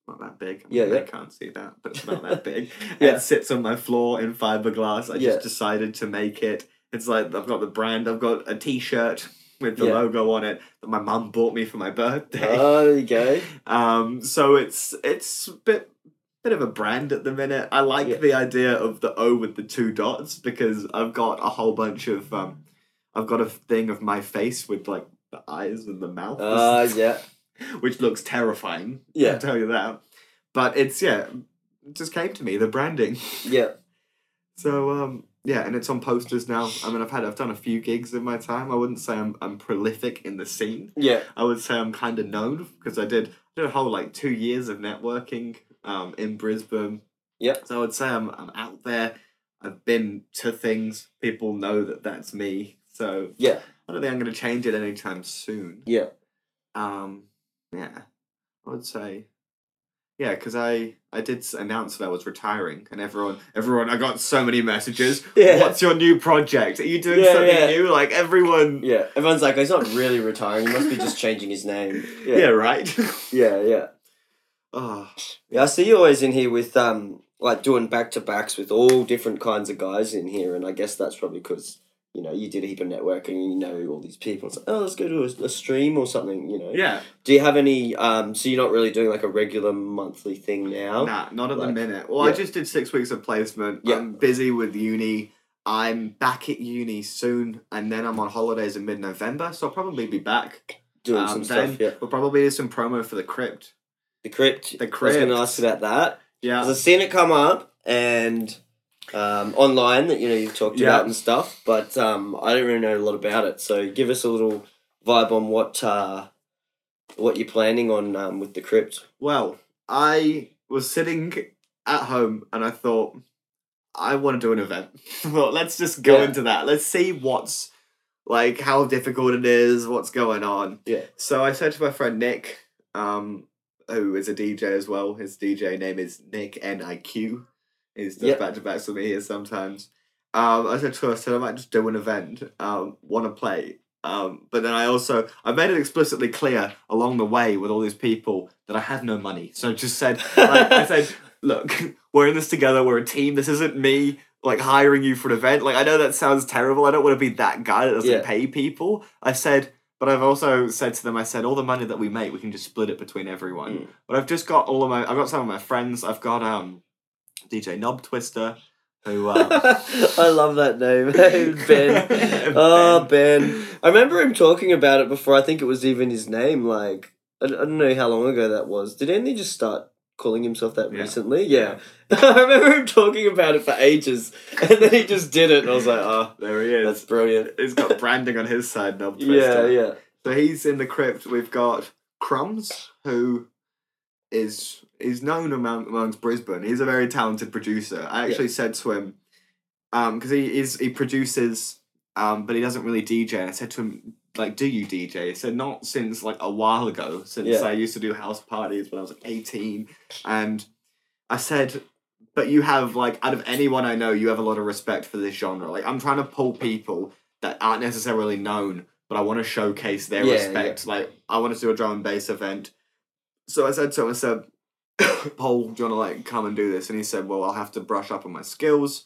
Not that big. Yeah, they yeah. can't see that, but it's not that big. Yeah. It sits on my floor in fiberglass. I Yeah. just decided to make it. It's like I've got the brand. I've got a T-shirt with the Yeah. logo on it that my mum bought me for my birthday. Oh, there you go. um, so it's it's a bit bit of a brand at the minute. I like Yeah. the idea of the O with the two dots because I've got a whole bunch of um, I've got a thing of my face with like the eyes and the mouth, Uh, yeah. which looks terrifying. Yeah. I'll tell you that. But it's yeah, it just came to me the branding. Yeah. So um yeah, and it's on posters now. I mean, I've had I've done a few gigs in my time. I wouldn't say I'm I'm prolific in the scene. Yeah. I would say I'm kind of known because I did did a whole like two years of networking um in Brisbane. Yep. So I would say I'm I'm out there. I've been to things. People know that that's me. So Yeah. I don't think I'm going to change it anytime soon. Yeah. Um, yeah, I would say, yeah, because I I did announce that I was retiring, and everyone everyone I got so many messages. Yeah. What's your new project? Are you doing Yeah, something yeah. new? Like everyone. Yeah. Everyone's like, he's not really retiring. He must be just changing his name. Yeah, Yeah. right. Yeah. Yeah. oh, Yeah. I see you always in here with um like doing back to backs with all different kinds of guys in here, and I guess that's probably because you know you did a heap of networking and you know all these people. It's like, oh, let's go to a, a stream or something. You know. yeah. Do you have any? Um. So you're not really doing like a regular monthly thing now. Nah, not at the minute. Well, I just did six weeks of placement. Yeah. I'm busy with uni. I'm back at uni soon, and then I'm on holidays in mid November, so I'll probably be back. Doing Um, some stuff. Yeah. We'll probably do some promo for the crypt. The crypt. The Crypt. I was going to ask about that. Yeah. I've seen it come up and um, online that you know you've talked Yeah. about and stuff, but um, I don't really know a lot about it. So give us a little vibe on what uh, what you're planning on um, with the crypt. Well, I was sitting at home and I thought, I want to do an event. well, let's just go Yeah. into that. Let's see what's like, how difficult it is, what's going on. Yeah. So I said to my friend Nick, um, who is a DJ as well. His DJ name is Nick N I Q. He's does Yeah. back to backs with me here sometimes. Um, I said to her, I said I might just do an event. Um, want to play. Um, but then I also I made it explicitly clear along the way with all these people that I had no money. So I just said like, I said, look, we're in this together. We're a team. This isn't me like hiring you for an event. Like I know that sounds terrible. I don't want to be that guy that doesn't Yeah. pay people. I said, but I've also said to them, I said, all the money that we make, we can just split it between everyone. Mm. But I've just got all of my, I've got some of my friends. I've got um, DJ Knob Twister, who uh, I love that name, Ben. Oh, Ben. I remember him talking about it before. I think it was even his name. Like I, I don't know how long ago that was. Did Andy just start calling himself that Yeah. recently? Yeah. I remember him talking about it for ages, and then he just did it, and I was like, oh, there he is. that's brilliant. He's got branding on his side, Knob Yeah, yeah. So he's in the crypt. We've got Crumbs, who is is known among amongst Brisbane. He's a very talented producer. I actually said to him, um, because he is he produces, um, but he doesn't really DJ. I said to him, like, do you DJ? He said, not since like a while ago. Since Yeah. I used to do house parties when I was like eighteen, and I said. But you have like out of anyone I know, you have a lot of respect for this genre. Like I'm trying to pull people that aren't necessarily known, but I want to showcase their Yeah, respect. Like I want to do a drum and bass event. So I said to him, I said, Paul, do you want to like come and do this? And he said, Well, I'll have to brush up on my skills.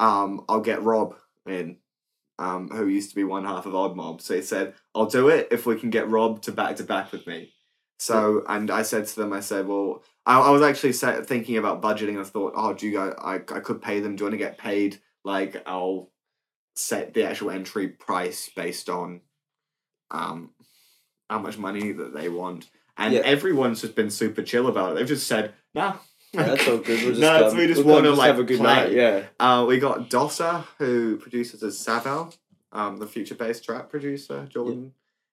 Um, I'll get Rob in, um, who used to be one half of Odd Mob. So he said, I'll do it if we can get Rob to back to back with me. So and I said to them, I said, Well, I, I was actually set, thinking about budgeting. I thought, oh, do you guys, I, I could pay them. Do you want to get paid? Like, I'll set the actual entry price based on um how much money that they want. And Yeah. everyone's just been super chill about it. They've just said, nah. Yeah, that's all good. We'll just, no, come. we just We'll want to like have a good play. night. Yeah. Uh, we got Dossa, who produces as Saval, um, the future based trap producer, Jordan.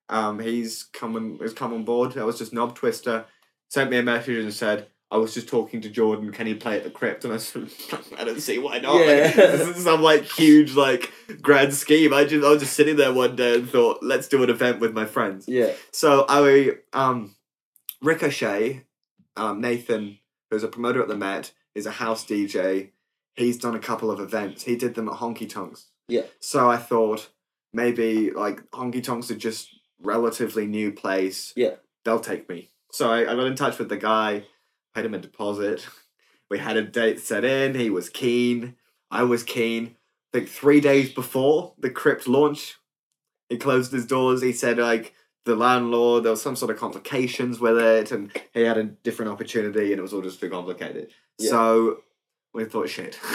Um, he's coming has come on board. That was just Knob Twister. Sent me a message and said, I was just talking to Jordan, can he play at the crypt? And I said, I don't see why not. Like, Yeah. this is some like huge like grand scheme. I just I was just sitting there one day and thought, let's do an event with my friends. Yeah. So I um Ricochet, um, Nathan, who's a promoter at the Met, is a house DJ. He's done a couple of events. He did them at Honky Tonks. Yeah. So I thought maybe like Honky Tonks are just relatively new place. Yeah. They'll take me. So I, I got in touch with the guy, paid him a deposit. We had a date set in. He was keen. I was keen. I think three days before the crypt launch, he closed his doors. He said like the landlord there was some sort of complications with it, and he had a different opportunity, and it was all just too complicated. Yeah. So we thought, shit.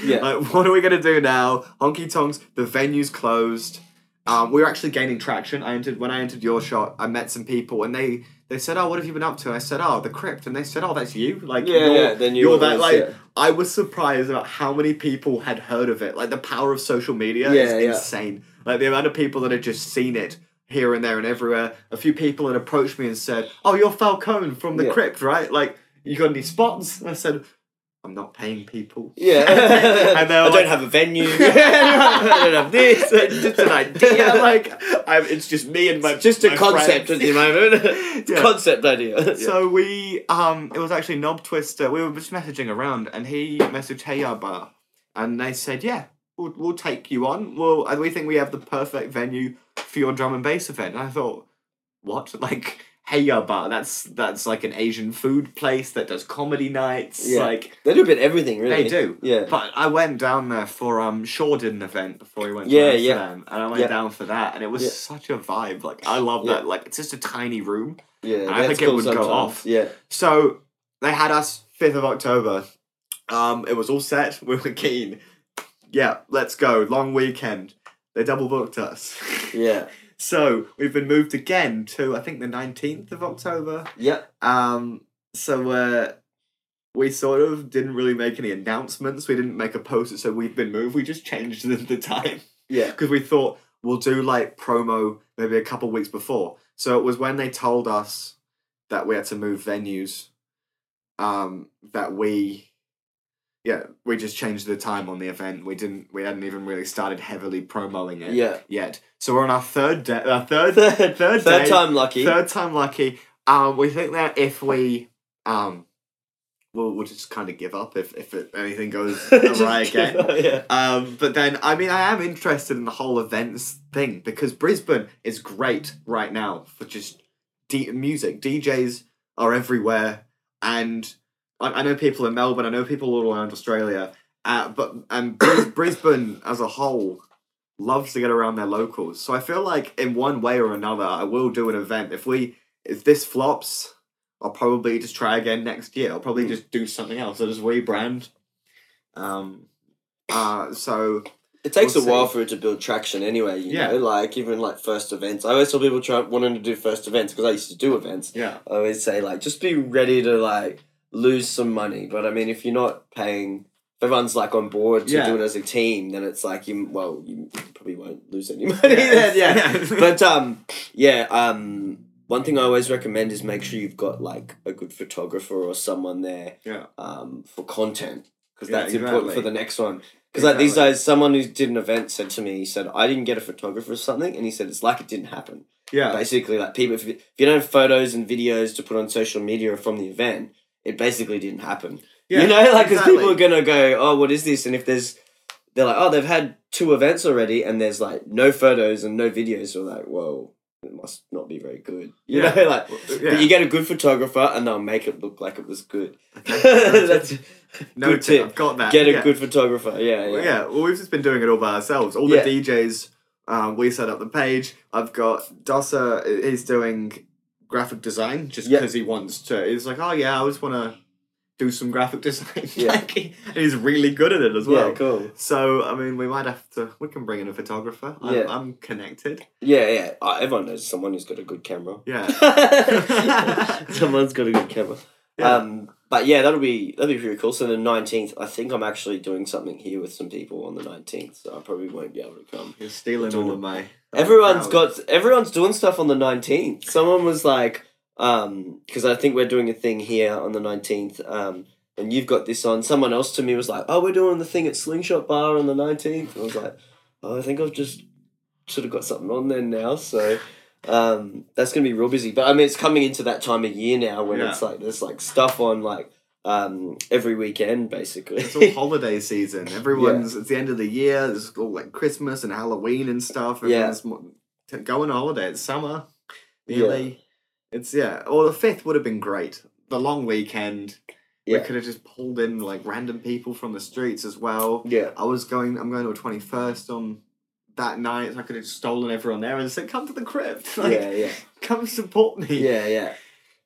Yeah. like, what are we gonna do now? Honky tonks. The venue's closed. Um, we were actually gaining traction. I entered when I entered your shot. I met some people, and they they said, "Oh, what have you been up to?" I said, "Oh, the crypt," and they said, "Oh, that's you." Like, Yeah, you're, yeah, then you you're that like. yeah. I was surprised about how many people had heard of it. Like the power of social media Yeah, is yeah. insane. Like the amount of people that had just seen it here and there and everywhere. A few people had approached me and said, "Oh, you're Falköne from the Yeah. crypt, right? Like, you got any spots?" And I said, "I'm not paying people." Yeah. and I like, don't have a venue. I don't have this. it's just an idea. Like, I'm, it's just me and my just a my concept friends. at the moment. It's a Yeah. concept idea. So we, um, it was actually Knob Twister. We were just messaging around, and he messaged Heya Bar, and they said, "Yeah, we'll, we'll take you on. Well, we think we have the perfect venue for your drum and bass event." And I thought, what? Like Heya Bar? That's that's like an Asian food place that does comedy nights. Yeah. Like, They do a bit everything, really. They do. Yeah. but I went down there for um Shaw did an event before he went to Yeah, yeah. And I went Yeah. down for that, and it was Yeah. such a vibe. Like I love that. Like it's just a tiny room. Yeah. I think it would go off. Yeah. So they had us fifth of October. Um, it was all set. We were keen. Yeah, let's go. Long weekend. They double booked us. Yeah. so we've been moved again to I think the nineteenth of October. Yeah. Um, so uh, we sort of didn't really make any announcements. We didn't make a post so we've been moved. We just changed the, the time Yeah. because we thought we'll do like promo maybe a couple weeks before. So it was when they told us that we had to move venues, um, that we, yeah, we just changed the time on the event. We didn't, we hadn't even really started heavily promoting it Yeah. yet. So we're on our third day, our third, Third, third, third day, time lucky. third time lucky. Um, we think that if we, um, we'll, we'll just kind of give up if if it, anything goes awry again. up, yeah. Um, but then, I mean, I am interested in the whole events thing because Brisbane is great right now for just D- music. DJs are everywhere, and I, I know people in Melbourne. I know people all around Australia. Uh, but and Bris- Brisbane as a whole loves to get around their locals. So I feel like in one way or another, I will do an event. If we if this flops, I'll probably just try again next year. I'll probably Mm. just do something else. I'll just rebrand. Um. Uh. So It takes We'll a while for it to build traction anyway, you Yeah. know, like even like first events. I always tell people try wanting to do first events because I used to do events. yeah. I always say like just be ready to like lose some money. But I mean if you're not paying if everyone's like on board to Yeah. do it as a team, then it's like you well, you probably won't lose any money Yeah, then, yeah. but um yeah, um one thing I always recommend is make sure you've got like a good photographer or someone there Yeah. um, for content because Yeah, that's important for the next one. Because like these days, someone who did an event said to me, he said, "I didn't get a photographer or something," and he said it's like it didn't happen. Yeah. Basically, like people, if you, if you don't have photos and videos to put on social media from the event, it basically didn't happen. Yeah. you know, like because exactly. people are gonna go, "Oh, what is this?" And if there's, they're like, "Oh, they've had two events already," and there's like no photos and no videos. So like, whoa, it must not be very good. You Yeah. know, like. Yeah. But you get a good photographer, and they'll make it look like it was good. Okay. That's no good tip. got that. Get a yeah. good photographer. Yeah, Well, yeah. yeah. Well, we've just been doing it all by ourselves. All Yeah. the DJs, um, we set up the page. I've got Dossa. He's doing graphic design just Yeah. because he wants to. He's like, oh yeah, I just want to do some graphic design. Yeah. Like, and he's really good at it as well. Yeah, cool. So I mean, we might have to. We can bring in a photographer. I'm, Yeah. I'm connected. Yeah, yeah. Uh, everyone knows someone who's got a good camera. Yeah. Someone's got a good camera. Yeah. Um, but yeah, that'll be that'll be pretty cool. So the nineteenth, I think I'm actually doing something here with some people on the nineteenth, so I probably won't be able to come. You're stealing all of my. Everyone's crowd. got everyone's doing stuff on the nineteenth. Someone was like, um, because I think we're doing a thing here on the nineteenth. Um, and you've got this on. Someone else to me was like, "Oh, we're doing the thing at Slingshot Bar on the 19th. I was like, "Oh, I think I've just sort of got something on there now." So um, that's gonna be real busy. But I mean, it's coming into that time of year now when Yeah. it's like there's like stuff on like um, every weekend basically. It's all holiday season. Everyone's it's the end of the year. There's all like Christmas and Halloween and stuff. Yeah. Everyone's mo- t- going on holiday. It's summer. Nearly. It's yeah. Or the fifth would have been great. The long weekend. Yeah. We could have just pulled in like random people from the streets as well. yeah. I was going. I'm going to a twenty first on that night. I could have stolen everyone there and said, "Come to the crypt. Like, yeah, yeah, come support me." yeah, yeah.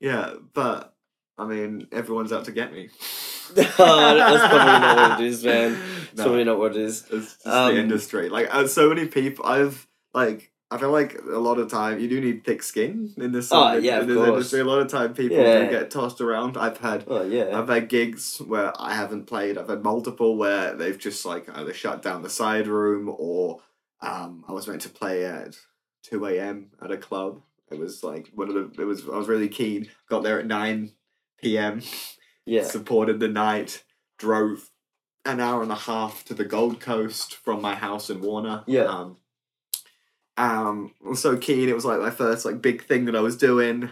Yeah, but I mean, everyone's out to get me. that's probably not what it is, man. It's No. probably not what it is. It's just Um, the industry. Like uh, so many people, I've like. I feel like a lot of time you do need thick skin in this, Oh, in, yeah, in this industry. A lot of time people Yeah. do get tossed around. I've had Oh yeah. I've had gigs where I haven't played. I've had multiple where they've just like either shut down the side room or um, I was meant to play at two a.m. at a club. It was like one of the. It was I was really keen. Got there at nine p.m. yeah. Supported the night. Drove an hour and a half to the Gold Coast from my house in Warner. Yeah. Um, um, I was so keen. It was like my first like big thing that I was doing,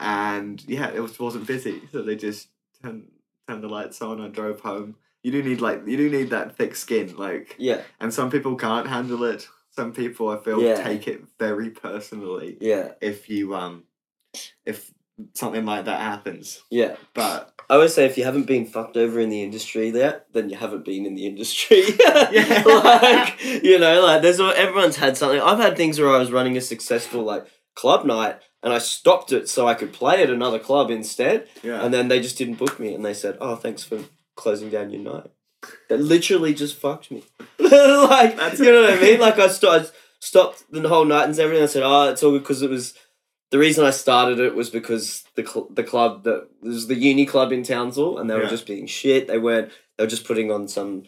and yeah, it was, wasn't busy. So they just turned turned the lights on. I drove home. You do need like you do need that thick skin, like, Yeah. and some people can't handle it. Some people I feel Yeah. take it very personally Yeah. if you um if something like that happens. Yeah. But I would say if you haven't been fucked over in the industry yet, then you haven't been in the industry. Yeah. like you know, like there's everyone's had something. I've had things where I was running a successful like club night and I stopped it so I could play at another club instead, yeah, and then they just didn't book me and they said, "Oh, thanks for closing down your night." That literally just fucked me. like That's- you know what I mean? Like I, st- I stopped the whole night and everything. I said, "Oh, it's all because it was." The reason I started it was because the cl- the club that was the uni club in Townsville, and they were just being shit. They weren't. They were just putting on some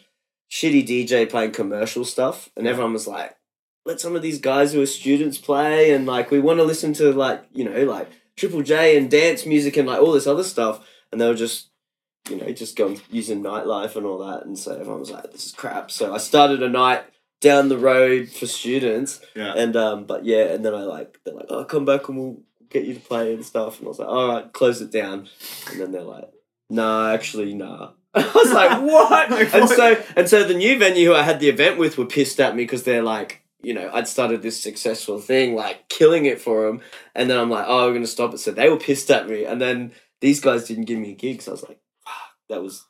shitty DJ playing commercial stuff, and Yeah. everyone was like, "Let some of these guys who are students play," and like we want to listen to like you know like Triple J and dance music and like all this other stuff, and they were just you know just going using nightlife and all that, and so everyone was like, "This is crap." So I started a night down the road for students, yeah. and um, but yeah, and then I like they're like, "Oh, come back and we'll get you to play and stuff," and I was like, "All right, close it down," and then they're like, "Nah, actually, nah." I was like, "What?" Like, and what? so and so the new venue who I had the event with were pissed at me because they're like, you know, I'd started this successful thing, like killing it for them, and then I'm like, "Oh, we're gonna stop it," so they were pissed at me, and then these guys didn't give me a gig, so I was like, "Fuck, that was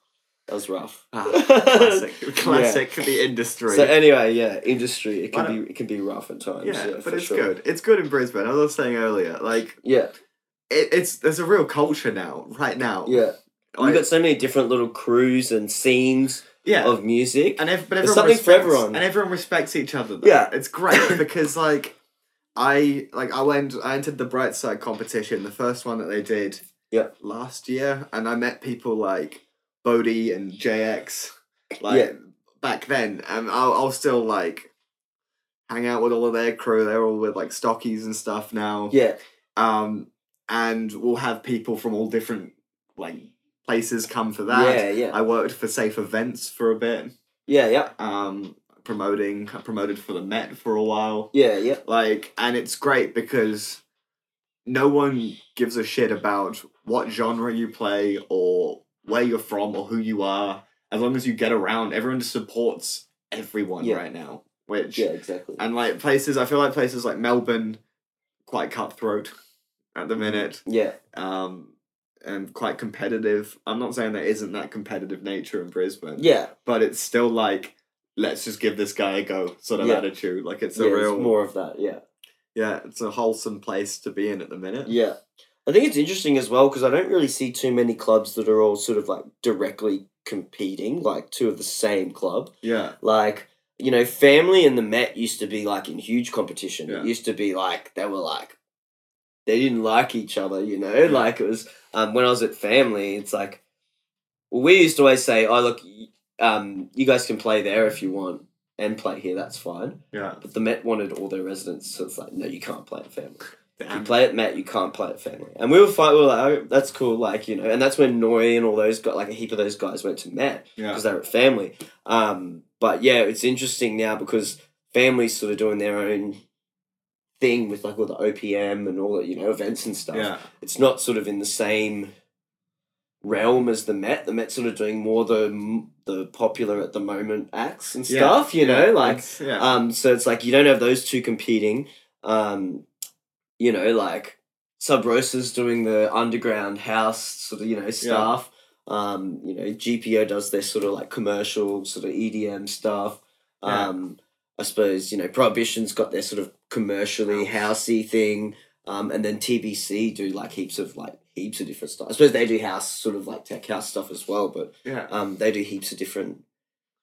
that was rough." Ah, classic, classic for the industry. So anyway, yeah, industry it can be it can be rough at times. yeah, Yeah, but it's sure. good. It's good in Brisbane. As I was saying earlier, like Yeah, it, it's there's a real culture now, right now. yeah. Like, You've got so many different little crews and scenes yeah. of music. and ev- but There's everyone something for everyone. and everyone respects each other. Though. Yeah. it's great because like I like I went I entered the Brightside competition, the first one that they did. Yeah. Last year, and I met people like Bodie and JX, like Yeah. back then, and I'll, I'll still like hang out with all of their crew. They're all with like stockies and stuff now. Yeah, Um, and we'll have people from all different like places come for that. yeah, yeah, I worked for Safe Events for a bit yeah, yeah, um promoting I promoted for the Met for a while. yeah, yeah, Like and it's great because no one gives a shit about what genre you play or where you're from or who you are. As long as you get around, everyone just supports everyone Yeah. right now. Which yeah, exactly. and like places I feel like places like Melbourne quite cutthroat at the minute. Yeah, Um and quite competitive. I'm not saying there isn't that competitive nature in Brisbane yeah, but it's still like let's just give this guy a go sort of Yeah. attitude like it's yeah. a real There's more of that. Yeah, yeah it's a wholesome place to be in at the minute yeah. I think it's interesting as well because I don't really see too many clubs that are all sort of like directly competing, like two of the same club. yeah Like, you know, Family and the Met used to be like in huge competition. Yeah. It used to be like they were like they didn't like each other, you know? Yeah. Like it was um when I was at Family, it's like well, we used to always say, "Oh, look, um you guys can play there if you want and play here, that's fine." yeah But the Met wanted all their residents, so it's like, "No, you can't play at Family." If you play at Met, you can't play at Family. And we were fight. We were like, oh, "That's cool," like you know. And that's when Noy and all those got like a heap of those guys went to Met yeah because they were at family. Um, but yeah, it's interesting now because families sort of doing their own thing with like all the OPM and all the you know events and stuff. yeah It's not sort of in the same realm as the Met. The Met sort of doing more the the popular at the moment acts and Yeah. stuff. You know, Yeah, like yeah um, so it's like you don't have those two competing. Um, you know, like Sub Rosa's doing the underground house sort of you know stuff. Um, you know, GPO does their sort of like commercial sort of EDM stuff. Yeah. Um, I suppose you know Prohibition's got their sort of commercially housey thing. Um, and then TBC do like heaps of like heaps of different stuff. I suppose they do house sort of like tech house stuff as well, but Yeah. um, they do heaps of different.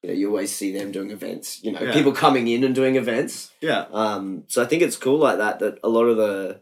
You know, you always see them doing events. You know, Yeah. people coming in and doing events. Yeah. Um, so I think it's cool like that. That a lot of the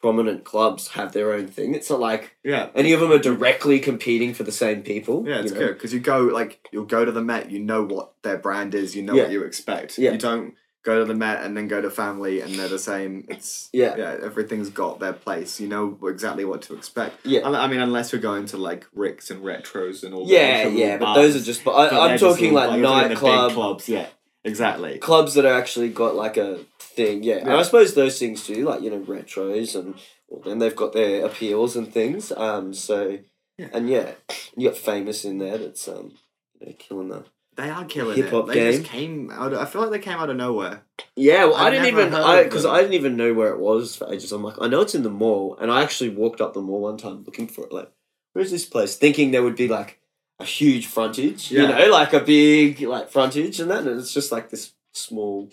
prominent clubs have their own thing. It's not like Yeah. any of them are directly competing for the same people. Yeah, it's you know? good because you go like you'll go to the Met, you know what their brand is, you know Yeah. what you expect. Yeah. You don't go to the Met and then go to Family and they're the same. It's Yeah. yeah, everything's got their place. You know exactly what to expect. Yeah. I mean, unless you're going to like Ric's and Retros and all. Yeah, yeah, but bars, those are just. But I, I'm they're just talking like talking nightclub clubs. Yeah, exactly. clubs that are actually got like a thing. Yeah, and I suppose those things do, like you know, retros and well, then they've got their appeals and things. Um, so Yeah. and yeah, you got famous in there. That's um, you know, killing the. They are killing Hip-hop it. They just came out. Of, I feel like they came out of nowhere. Yeah, well, I I've didn't even heard I because. I didn't even know where it was for ages. I'm like, I know it's in the mall, and I actually walked up the mall one time looking for it. Like, where's this place? Thinking there would be like a huge frontage, you know, like a big like frontage and that, and it's just like this small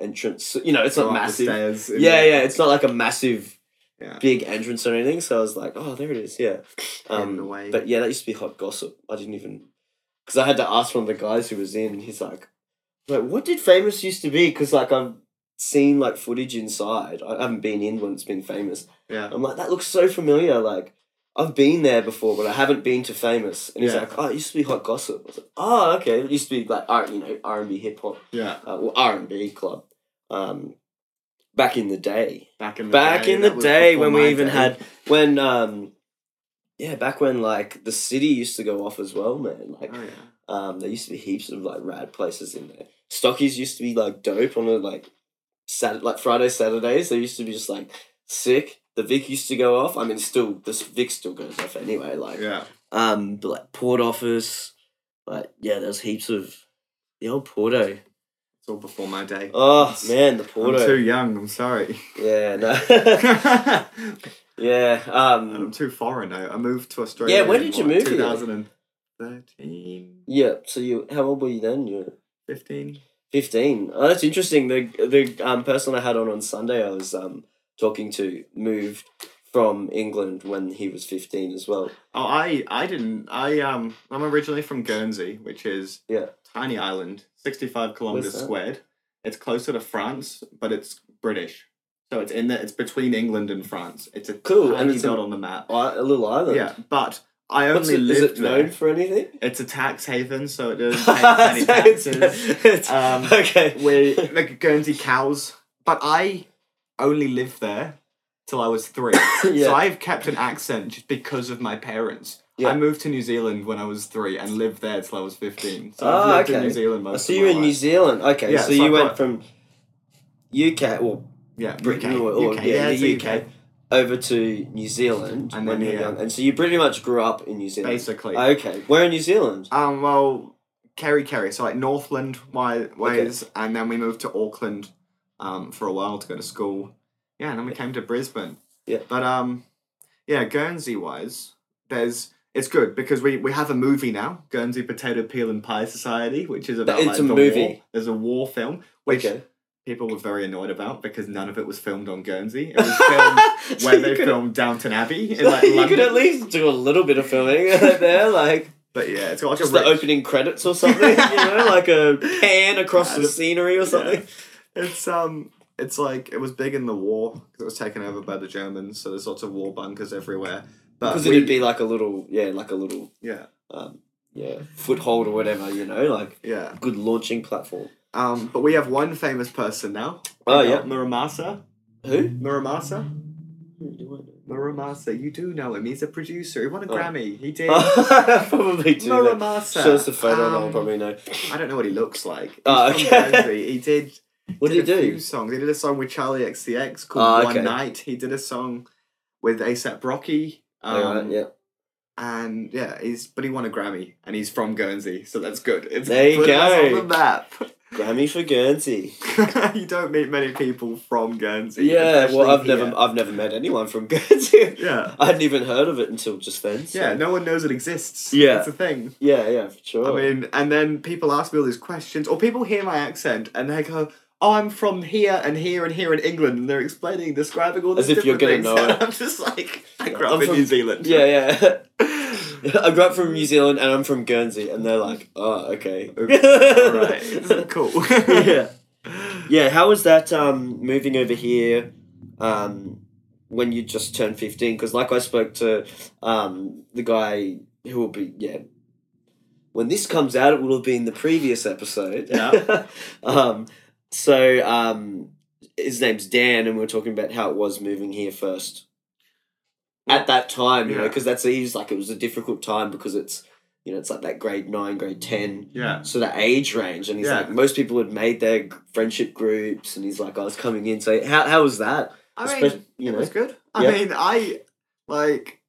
entrance. You know, it's Go not massive. stairs Yeah, yeah, it's not like a massive Yeah. big entrance or anything. So I was like, oh, there it is. Yeah. Um, but yeah, that used to be hot gossip. I didn't even because I had to ask one of the guys who was in. and He's like, like, what did famous used to be? Because like I've seen like footage inside. I haven't been in when it's been famous. Yeah. I'm like, that looks so familiar. Like I've been there before, but I haven't been to famous. And he's Yeah. like, oh, it used to be hot gossip. I was like, oh, okay. It used to be like R, you know, R and B hip hop, Yeah. uh, well, R and B club. Um, back in the day Back in the back day, in the day when we even day. had when um yeah back when like the city used to go off as well man like Oh yeah. um there used to be heaps of like rad places in there stockies used to be like dope on a like Sat like friday saturdays they used to be just like sick the vic used to go off i mean still this vic still goes off anyway like Yeah. um but like port office like yeah there's heaps of the old porto It's all before my day. oh It's- man the I'm porto too young. I'm sorry. yeah no I'm yeah um I'm too foreign now. I moved to Australia. Yeah, when did you what, move here? 2013, Yeah, so you how old were you then? You were 15. fifteen. Oh, that's interesting. The the um person I had on on Sunday, I was um talking to moved from England when he was fifteen as well. Oh, I I didn't. I um I'm originally from Guernsey, which is Yeah. tiny island, 65 kilometers squared. It's closer to France, but it's British. So it's in the, it's between England and France. It's a Cool, and it's a- on the map. a little island. Yeah, but I What's only it, is lived it known there. for anything? It's a tax haven, so it doesn't pay any taxes. It's- Um, okay. we like Guernsey cows, but I only lived there till I was three. Yeah. So I've kept an accent just because of my parents. Yeah. I moved to New Zealand when I was three and lived there till I was fifteen. So Ah, I've lived in okay. New Zealand most see my you in New. Zealand. Okay, Yeah, so, so you I've went got- from UK, well, Yeah, Britain UK, or, or UK, yeah, it's the UK, over to New Zealand And when then you were here. young, and so you pretty much grew up in New Zealand. Basically. Okay, where in New Zealand? Um, well, Kerikeri. So like Northland wi- ways, and then we moved to Auckland, um, for a while to go to school. Yeah, and then we came to Brisbane. Yeah. But um, yeah, Guernsey wise, there's it's good because we we have a movie now, Guernsey Potato Peel and Pie Society, which is about It's like a the movie. war. There's a war film, which Okay. People were very annoyed about because none of it was filmed on Guernsey. It was filmed So where they could- filmed Downton Abbey in like you could at least do a little bit of filming there, like But yeah, it's got like just the opening credits or something, you know, like a pan across the scenery or something. It's um, it's like it was big in the war because it was taken over by the Germans. So there's lots of war bunkers everywhere. But Because we- it'd be like a little, yeah, like a little, yeah, um, yeah, foothold or whatever, you know, like yeah. good launching platform. Um, but we have one famous person now. Oh, We yeah. got Mura Masa. Who? Mura Masa. Mura Masa. You do know him. He's a producer. He won a Oh. Grammy. He did. probably do. that. Mura Masa. Show us the photo and I'll Um, probably know. I don't know what he looks like. He's Oh, from okay. He did. What did he a few do? songs. He did a song with Charli XCX called Ah, One. Night. He did a song with ASAP Rocky. Um, Alright, yeah. And yeah, he's but he won a Grammy and he's from Guernsey, so that's good. It's There you put us go. on the map. Grammy for Guernsey. you don't meet many people from Guernsey. Yeah, well, I've especially never. I've never met anyone from Guernsey. Yeah, I hadn't even heard of it until just then. so- yeah. No one knows it exists. Yeah. it's a thing. yeah, yeah, for sure. I mean, and then people ask me all these questions, or people hear my accent and they go, "Oh, I'm from here and here and here in England," and they're explaining, describing all this. As if you're gonna things. know it. I'm just like, I grew I'm in from- New Zealand. Yeah, yeah. I grew up from New Zealand and I'm from Guernsey, and they're like, oh, okay. Right, cool. yeah. Yeah, how was that um, moving over here um, when you just turned 15? Because, like, I spoke to um, the guy who will be, yeah. When this comes out, it will have been the previous episode. Yeah. um, so, um, his name's Dan, and we are talking about how it was moving here first. At that time, you know, because that's he was like it was a difficult time because it's you know it's like that grade nine, grade ten, yeah. so that age range, and he's Yeah. like most people had made their friendship groups, and he's like I was coming in. So how how was that? I Especially- mean, you it know. was good. I Yeah. mean, I like,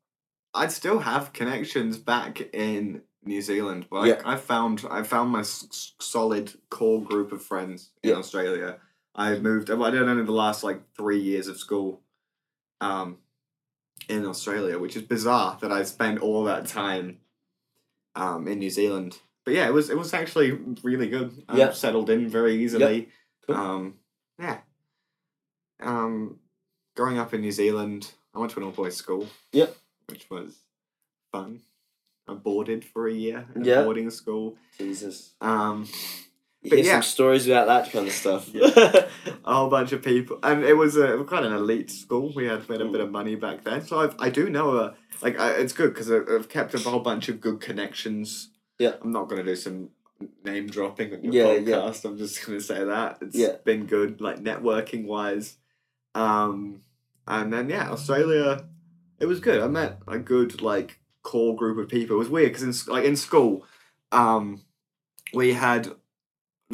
I still have connections back in New Zealand. Like, Yeah. I found, I found my s- solid core group of friends in Yeah. Australia. I moved. I did only the last like three years of school, um, in Australia, which is bizarre that I spent all that time, um, in New Zealand. But yeah, it was it was actually really good. I Yeah. settled in very easily. Cool. Um, yeah. Um, growing up in New Zealand, I went to an all boys school. Yep. Which was fun. I boarded for a year at a boarding school. Jesus, Um, But yeah. some stories about that kind of stuff. Yeah. a whole bunch of people, and it was a quite an elite school. We had, made a bit of money back then, so I've, I do know a like I, it's good because I've kept a whole bunch of good connections. Yeah. I'm not gonna do some name dropping on your Yeah, yeah. podcast. I'm just gonna say that it's Yeah. been good, like networking wise. Um, and then yeah, Australia, it was good. I met a good like core group of people. It was weird because in like in school, um, we had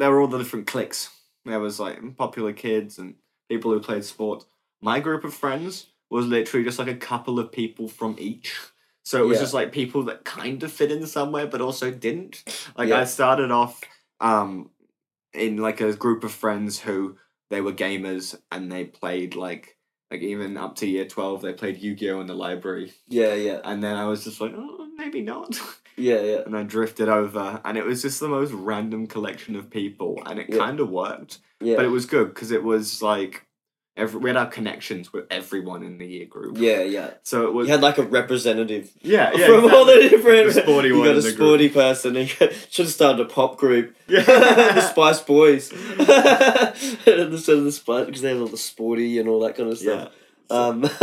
there were all the different cliques. There was like popular kids and people who played sport. My group of friends was literally just like a couple of people from each. So it was Yeah. just like people that kind of fit in somewhere but also didn't. Like Yeah. I started off um in like a group of friends who they were gamers and they played like like even up to year 12 they played Yu-Gi-Oh in the library yeah, yeah, and then I was just like oh maybe not yeah, yeah. and I drifted over, and it was just the most random collection of people, and it Yeah. kind of worked. Yeah, But it was good because it was like every we had our connections with everyone in the year group. yeah, yeah. So it was You had like a representative yeah, yeah, from all the different. The sporty you one got a the group. sporty person. And should have started a pop group. Yeah. the Spice Boys. Instead of the Spice, because they have all the sporty and all that kind of stuff. yeah. Um,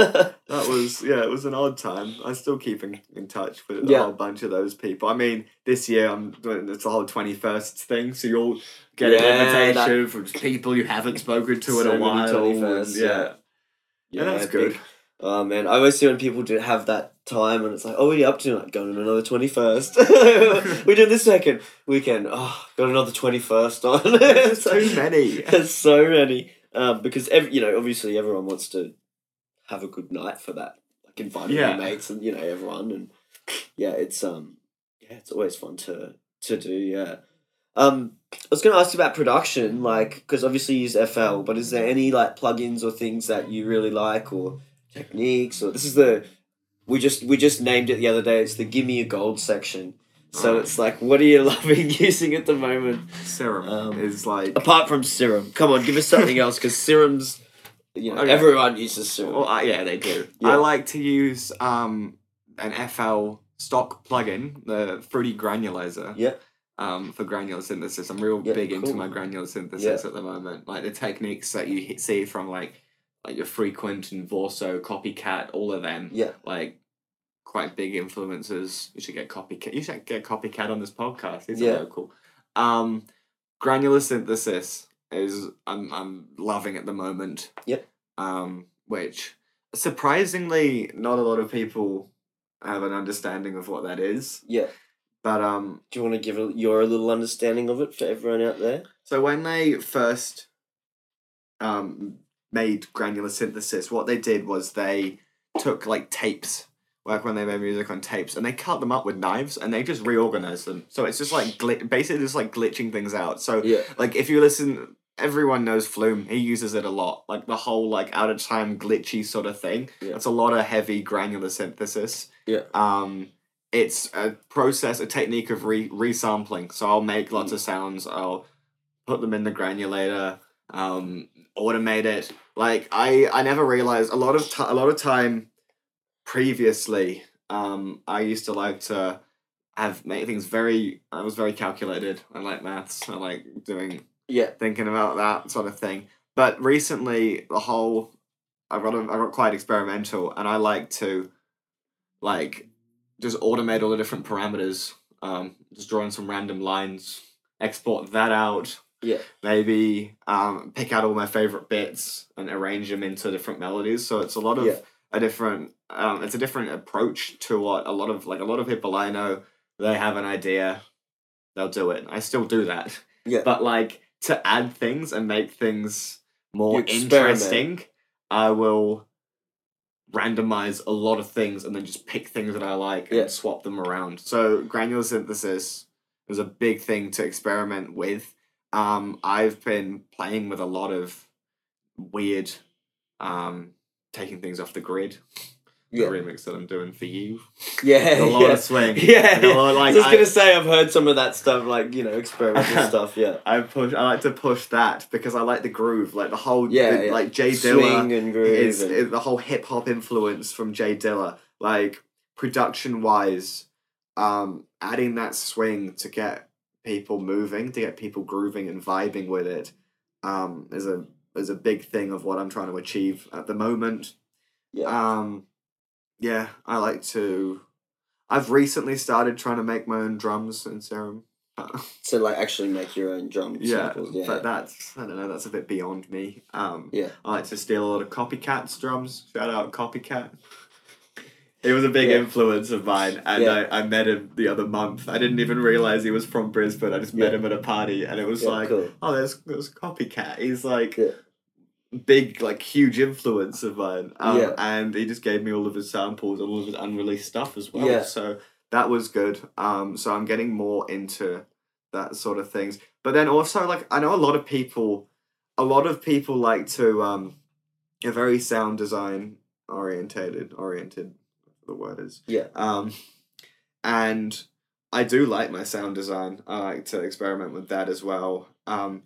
That was yeah, it was an odd time. I still keep in, in touch with a Yeah. whole bunch of those people. I mean, this year I'm doing it's the whole twenty first thing, so you'll get Yeah, an that- invitation from people you haven't spoken to in So a many while. 21st, and yeah. yeah. Yeah, that's big. good. Oh man, I always see when people do have that time and it's like, oh, what are you up to? Like, going on another 21st. we did this second weekend. Oh, got another 21st on. There's too many. There's so many. Um, because, ev- you know, obviously everyone wants to have a good night for that. Like, inviting Yeah. your mates and, you know, everyone. And yeah, it's, um, yeah, it's always fun to, to do, yeah. Um, I was going to ask you about production, like, because obviously you use FL, but is there any, like, plugins or things that you really like or techniques or this is the we just we just named it the other day it's the give me a gold section so Oh. it's like what are you loving using at the moment Serum Um, is like apart from serum come on give us something else because serums you know Okay. everyone uses serum Well, uh, yeah, they do. Yeah. I like to use um, an FL stock plugin, the Fruity Granulizer. Yeah. Um, for granular synthesis, I'm real Yeah, big into my granular synthesis at the moment. Like the techniques that you see from like like your frequent and Vorso, copycat, all of them. Yeah. Like quite big influences. You should get copycat. You should get copycat on this podcast. He's Yeah. a local. Um, granular synthesis is I'm I'm loving at the moment. Yep. Um, which surprisingly not a lot of people have an understanding of what that is. yeah But um, do you want to give a, your little understanding of it for everyone out there so when they first um made granular synthesis, what they did was they took like tapes. Like when they made music on tapes, and they cut them up with knives, and they just reorganized them. So it's just like gli- basically just like glitching things out. So yeah like if you listen everyone knows flume he uses it a lot like the whole like out of time glitchy sort of thing Yeah. it's a lot of heavy granular synthesis Yeah. um it's a process a technique of re resampling so i'll make lots of sounds i'll put them in the granulator um, automate it. Like I, I never realized a lot of ti a lot of time previously. Um, I used to like to have made things very. I was very calculated. I like maths. I like doing Yeah. thinking about that sort of thing. But recently, the whole I got a, I got quite experimental, and I like to like just automate all the different parameters. Um, just drawing some random lines, export that out. Yeah. Maybe um, pick out all my favorite bits and arrange them into different melodies. So it's a lot of Yeah. a different. Um, it's a different approach to what a lot of like a lot of people I know. They have an idea, they'll do it. I still do that. Yeah. But like to add things and make things more interesting, I will randomize a lot of things and then just pick things that I like Yeah. and swap them around. So granular synthesis is a big thing to experiment with. Um, I've been playing with a lot of weird, um, taking things off the grid. Yeah. The remix that I'm doing for you. Yeah. A lot yeah. of swing. Yeah, lot- I like, was just I- gonna say I've heard some of that stuff, like you know, experimental stuff. Yeah, I push. I like to push that because I like the groove, like the whole, Yeah, the- yeah. like J Dilla swing and groove. is, and- is the whole hip hop influence from J Dilla, like production wise, um, adding that swing to get people moving, to get people grooving and vibing with it, um, is a is a big thing of what I'm trying to achieve at the moment. yeah, Um, yeah, I like to. I've recently started trying to make my own drums in Serum. so like actually make your own drum Yeah, samples. Yeah, but that's I don't know. That's a bit beyond me. Um, Yeah. I like to steal a lot of Copycat's drums. Shout out Copycat. He was a big Yeah. influence of mine, and Yeah. I, I met him the other month. I didn't even realize he was from Brisbane. I just met him at a party, and it was yeah, like, cool. oh, there's there's Copycat. He's like Yeah. Big, like huge influence of mine. Um, Yeah. and he just gave me all of his samples, all of his unreleased stuff as well. Yeah. So that was good. Um, so I'm getting more into that sort of things. But then also, like, I know a lot of people, a lot of people like to, um, are very sound design orientated, oriented, the word is. Yeah. Um, and I do like my sound design. I like to experiment with that as well. Um,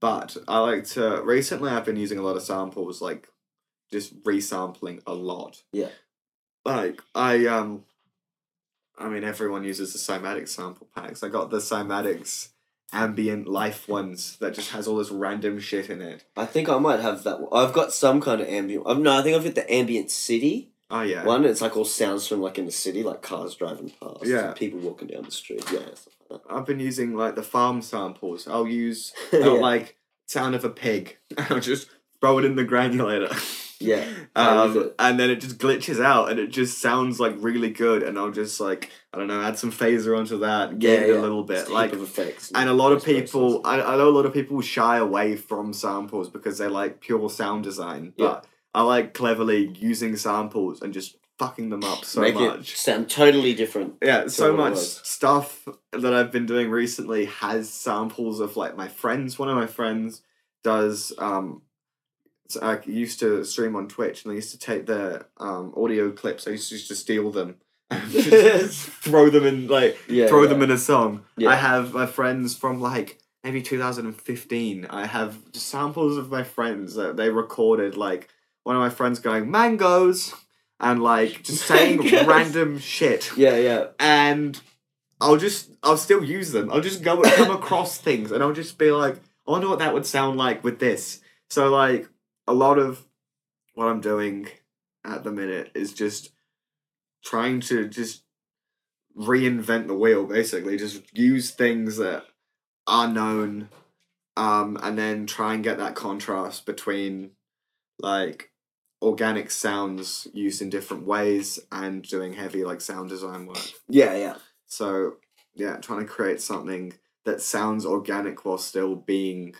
but I like to. Recently, I've been using a lot of samples, like just resampling a lot. Yeah. Like I um. I mean, everyone uses the Cymatics sample packs. I got the Cymatics ambient life ones that just has all this random shit in it. I think I might have that. One. I've got some kind of ambient. I've, no, I think I've got the ambient city Oh yeah. one. It's like all sounds from like in the city, like cars driving past, Yeah. people walking down the street. Yeah, I've been using like the farm samples. I'll use. I'll, yeah. like sound of a pig. I'll just throw it in the granulator. Yeah, Um, and then it just glitches out and it just sounds like really good and I'll just like I don't know, add some phaser onto that, get Yeah, it yeah. a little bit. a Like effects. and a lot of people I, I know a lot of people shy away from samples because they like pure sound design. Yeah. But I like cleverly using samples and just fucking them up so make it much. sound totally different. Yeah, so much stuff that I've been doing recently has samples of like my friends. One of my friends does um so I used to stream on Twitch and I used to take their um audio clips, I used to, used to steal them and just throw them in like Yeah, throw yeah. them in a song. Yeah. I have my friends from like maybe 2015. I have samples of my friends that they recorded like one of my friends going mangoes and like just saying random shit Yeah, yeah, and I'll just I'll still use them. I'll just go come across things and I'll just be like, I wonder what that would sound like with this. So like a lot of what I'm doing at the minute is just trying to just reinvent the wheel basically just use things that are known um and then try and get that contrast between like organic sounds used in different ways and doing heavy like sound design work yeah, yeah. so yeah, trying to create something that sounds organic while still being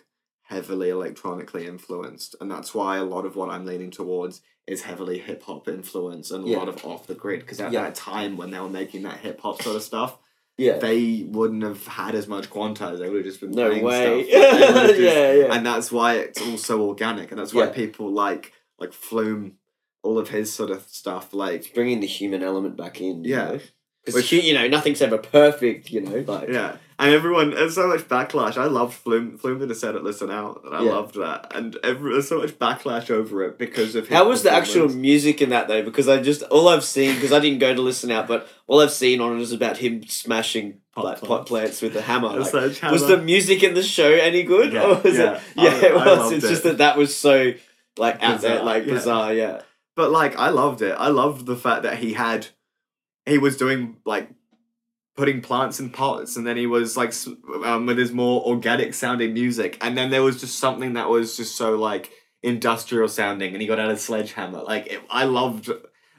heavily electronically influenced, and that's why a lot of what I'm leaning towards is heavily hip hop influence and a Yeah. lot of off the grid. Because at Yeah. that time when they were making that hip hop sort of stuff, Yeah. they wouldn't have had as much quantize. They would have just been No playing way. stuff. Just- yeah, yeah. and that's why it's also organic, and that's why Yeah. people like like Flume, all of his sort of stuff. Like bringing the human element back in. Yeah. because you know nothing's ever perfect. You know, like Yeah, and everyone there's so much backlash. I loved Flume. Flume did a set at Listen Out, and I Yeah. loved that. And every, there's so much backlash over it because of How was the actual music in that though? Because I just all I've seen because I didn't go to listen out, but all I've seen on it is about him smashing Pot like pot plants. plants with a hammer. Like, was the music in the show any good? Yeah, or was yeah. it? Yeah, I- it was. it's it. just that that was so like Bizarre, like yeah. bizarre. Yeah, But like, I loved it. I loved the fact that he had, he was doing like, putting plants in pots, and then he was like, um, with his more organic sounding music, and then there was just something that was just so like industrial sounding, and he got out a sledgehammer. Like, it, I loved.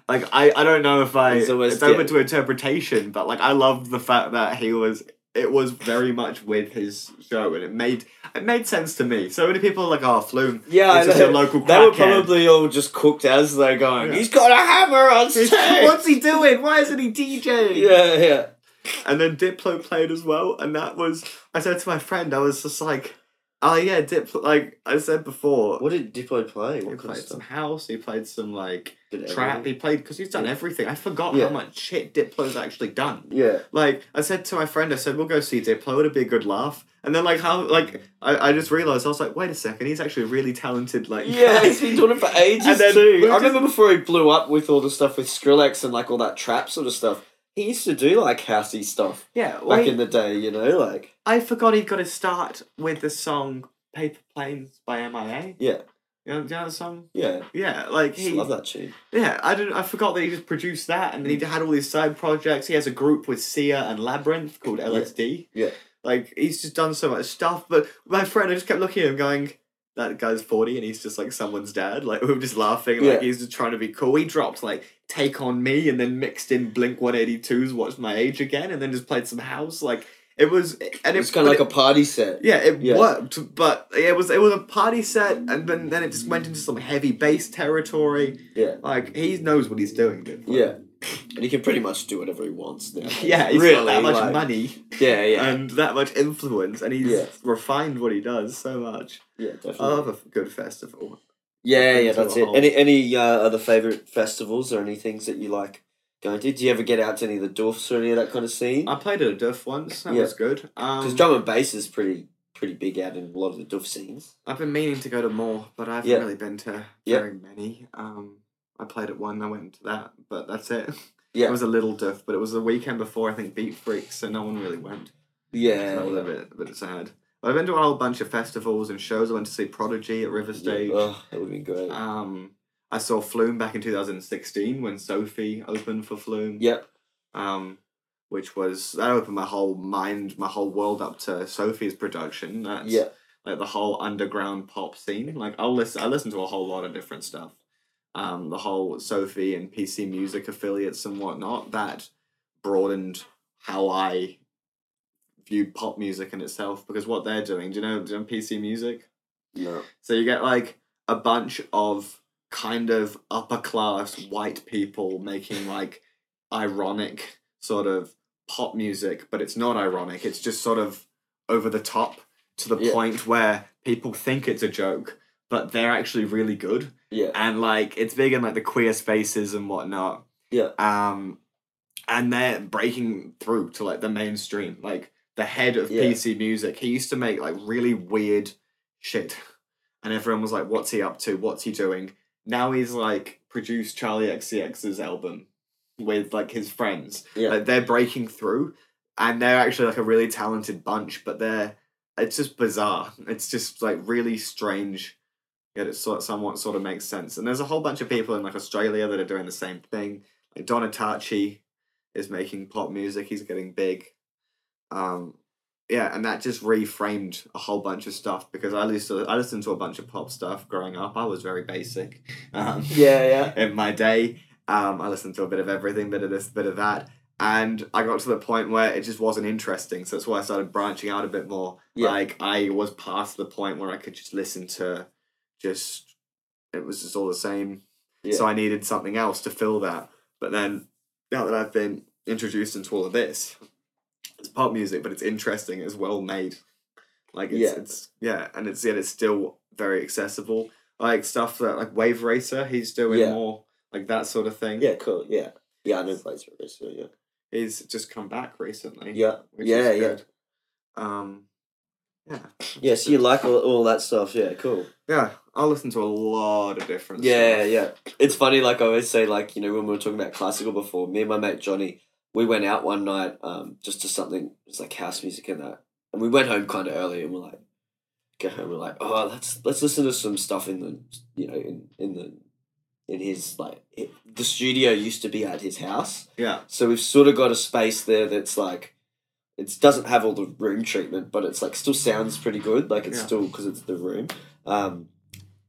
Like I, I don't know if I It's almost- it's open yeah. to interpretation, but like I loved the fact that he was it was very much with his show and it made it made sense to me. So many people are like, oh Flume, yeah. it's just a local They were probably all just cooked as they're going. Yeah. He's got a hammer on stage. What's he doing? Why isn't he DJing? Yeah, yeah. And then Diplo played as well, and that was I said to my friend, I was just like, oh yeah, Diplo. Like I said before, What did Diplo play? he What of played some house. He played some like Did trap. everything? He played because he's done everything. I forgot Yeah. how much shit Diplo's actually done. Yeah. Like I said to my friend, I said we'll go see Diplo. It'd be a good laugh. And then like how like I, I just realized I was like, wait a second, he's actually a really talented like Yeah, he's been doing it for ages And then too. I remember before he blew up with all the stuff with Skrillex and like all that trap sort of stuff. He used to do like housey stuff yeah. Well, back he- in the day, you know, like I forgot he got to start with the song "Paper Planes" by MIA. yeah, You know, do you know the song? yeah. Yeah, like Just he. love that tune. Yeah, I didn't. I forgot that he just produced that, and then he mm. had all these side projects. He has a group with Sia and Labrinth called LSD. Yeah. Like he's just done so much stuff. But my friend, I just kept looking at him, going, "That guy's forty, and he's just like someone's dad." Like we were just laughing. Like Yeah. he's just trying to be cool. He dropped like "Take on Me" and then mixed in Blink One Eighty 2's "What's My Age" again, and then just played some house. Like it was, and it kind of like a party set. yeah, it Yeah. worked, but it was it was a party set, and then then it just went into some heavy bass territory. Yeah, Like he knows what he's doing. Dude. yeah. And he can pretty much do whatever he wants now. yeah, he's really got that much like- money Yeah, yeah, and that much influence, and he's Yeah. refined what he does so much. yeah. Definitely. I love a good festival. Yeah, yeah, that's it. whole- Any any uh, other favorite festivals or any things that you like going to? Do you ever get out to any of the Doofs or any of that kind of scene? I played at a Doof once. That Yeah. was good. Because Um, drum and bass is pretty pretty big out in a lot of the Doof scenes. I've been meaning to go to more, but I haven't Yeah. really been to Yeah. very many. Um, I played at one. I went to that, but that's it. Yeah. It was a little Doof, but it was the weekend before I think Beat Freak, so no one really went. Yeah, that was a bit, a bit sad. But I've been to a whole bunch of festivals and shows. I went to see Prodigy at River Stage. Yeah. Oh, that would have been great. Um, I saw Flume back in 2016 when Sophie opened for Flume. yep. Um, which was that opened my whole mind, my whole world up to Sophie's production. That's Yeah. like the whole underground pop scene. Like I'll listen, I listen to a whole lot of different stuff. Um, the whole Sophie and PC Music affiliates and whatnot that broadened how I view pop music in itself because what they're doing. Do you know, do you know PC Music? No. So you get like a bunch of kind of upper class white people making like ironic sort of pop music, but it's not ironic. It's just sort of over the top to the Yeah. point where people think it's a joke, but they're actually really good. Yeah. And like it's big in like the queer spaces and whatnot. Yeah. Um and they're breaking through to like the mainstream. Like the head of Yeah. PC music, he used to make like really weird shit. And everyone was like, What's he up to? What's he doing? Now he's like produced Charli XCX's album with like his friends. Yeah. Like they're breaking through and they're actually like a really talented bunch, but they're it's just bizarre. It's just like really strange. Yet it sort somewhat sort of makes sense. And there's a whole bunch of people in like Australia that are doing the same thing. Like Donatachi is making pop music. He's getting big. Um, yeah, and that just reframed a whole bunch of stuff because I listened to, I listened to a bunch of pop stuff growing up. I was very basic. Um, Yeah, yeah. in my day. Um, I listened to a bit of everything, bit of this, bit of that, and I got to the point where it just wasn't interesting. So that's why I started branching out a bit more. Yeah. Like I was past the point where I could just listen to, just it was just all the same. Yeah. So I needed something else to fill that. But then now that I've been introduced into all of this, it's pop music, but it's interesting. It's well made. Like it's Yeah. it's yeah, and it's yet it's still very accessible. Like stuff that like Wave Racer, he's doing Yeah. more like that sort of thing. Yeah, cool. Yeah. Yeah, I know River, so yeah. he's just come back recently. Yeah. which Yeah, is yeah. Um, yeah. Yes, you like all, all that stuff. Yeah, cool. Yeah, I'll listen to a lot of different. Yeah, stuff. yeah. It's funny, like I always say, like, you know, when we were talking about classical before, me and my mate Johnny, we went out one night um, just to something, it was like house music and that. And we went home kind of early and we're like, get home, we're like, oh, let's let's listen to some stuff in the, you know, in, in the, in his, like, it, the studio used to be at his house. Yeah. So we've sort of got a space there that's like, it doesn't have all the room treatment, but it's like still sounds pretty good. Like it's Yeah. still because it's the room. Um,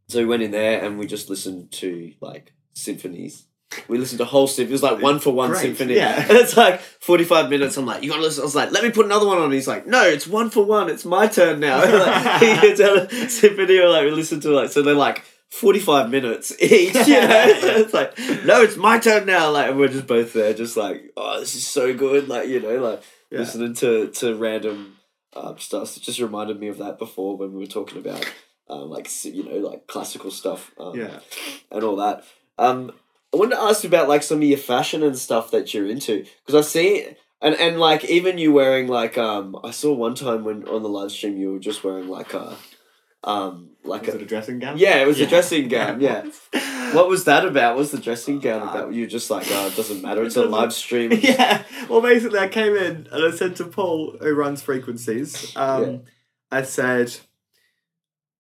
so we went in there and we just listened to like symphonies. We listened to whole symphony. It was like one for one Great, symphony. yeah. And it's like forty five minutes. I'm like, you gotta listen. I was like, let me put another one on. He's like, no, it's one for one. It's my turn now. like, he gets out a symphony or like we listen to like so they're like. 45 minutes each, you know? it's like, no, it's my turn now. Like, and we're just both there, just like, oh, this is so good. Like, you know, like, Yeah. listening to to random um, stuff. It just reminded me of that before when we were talking about um, like you know like classical stuff um, Yeah. and all that. Um, I wanted to ask you about like some of your fashion and stuff that you're into because I see and and like even you wearing like um I saw one time when on the live stream you were just wearing like a um like Was a it a dressing gown? yeah it was a dressing gown yeah. What was that about? Was the dressing gown Uh, about? You just like, oh, it doesn't matter. It's a live stream. yeah. Well, basically, I came in and I said to Paul, who runs frequencies, um, Yeah. I said,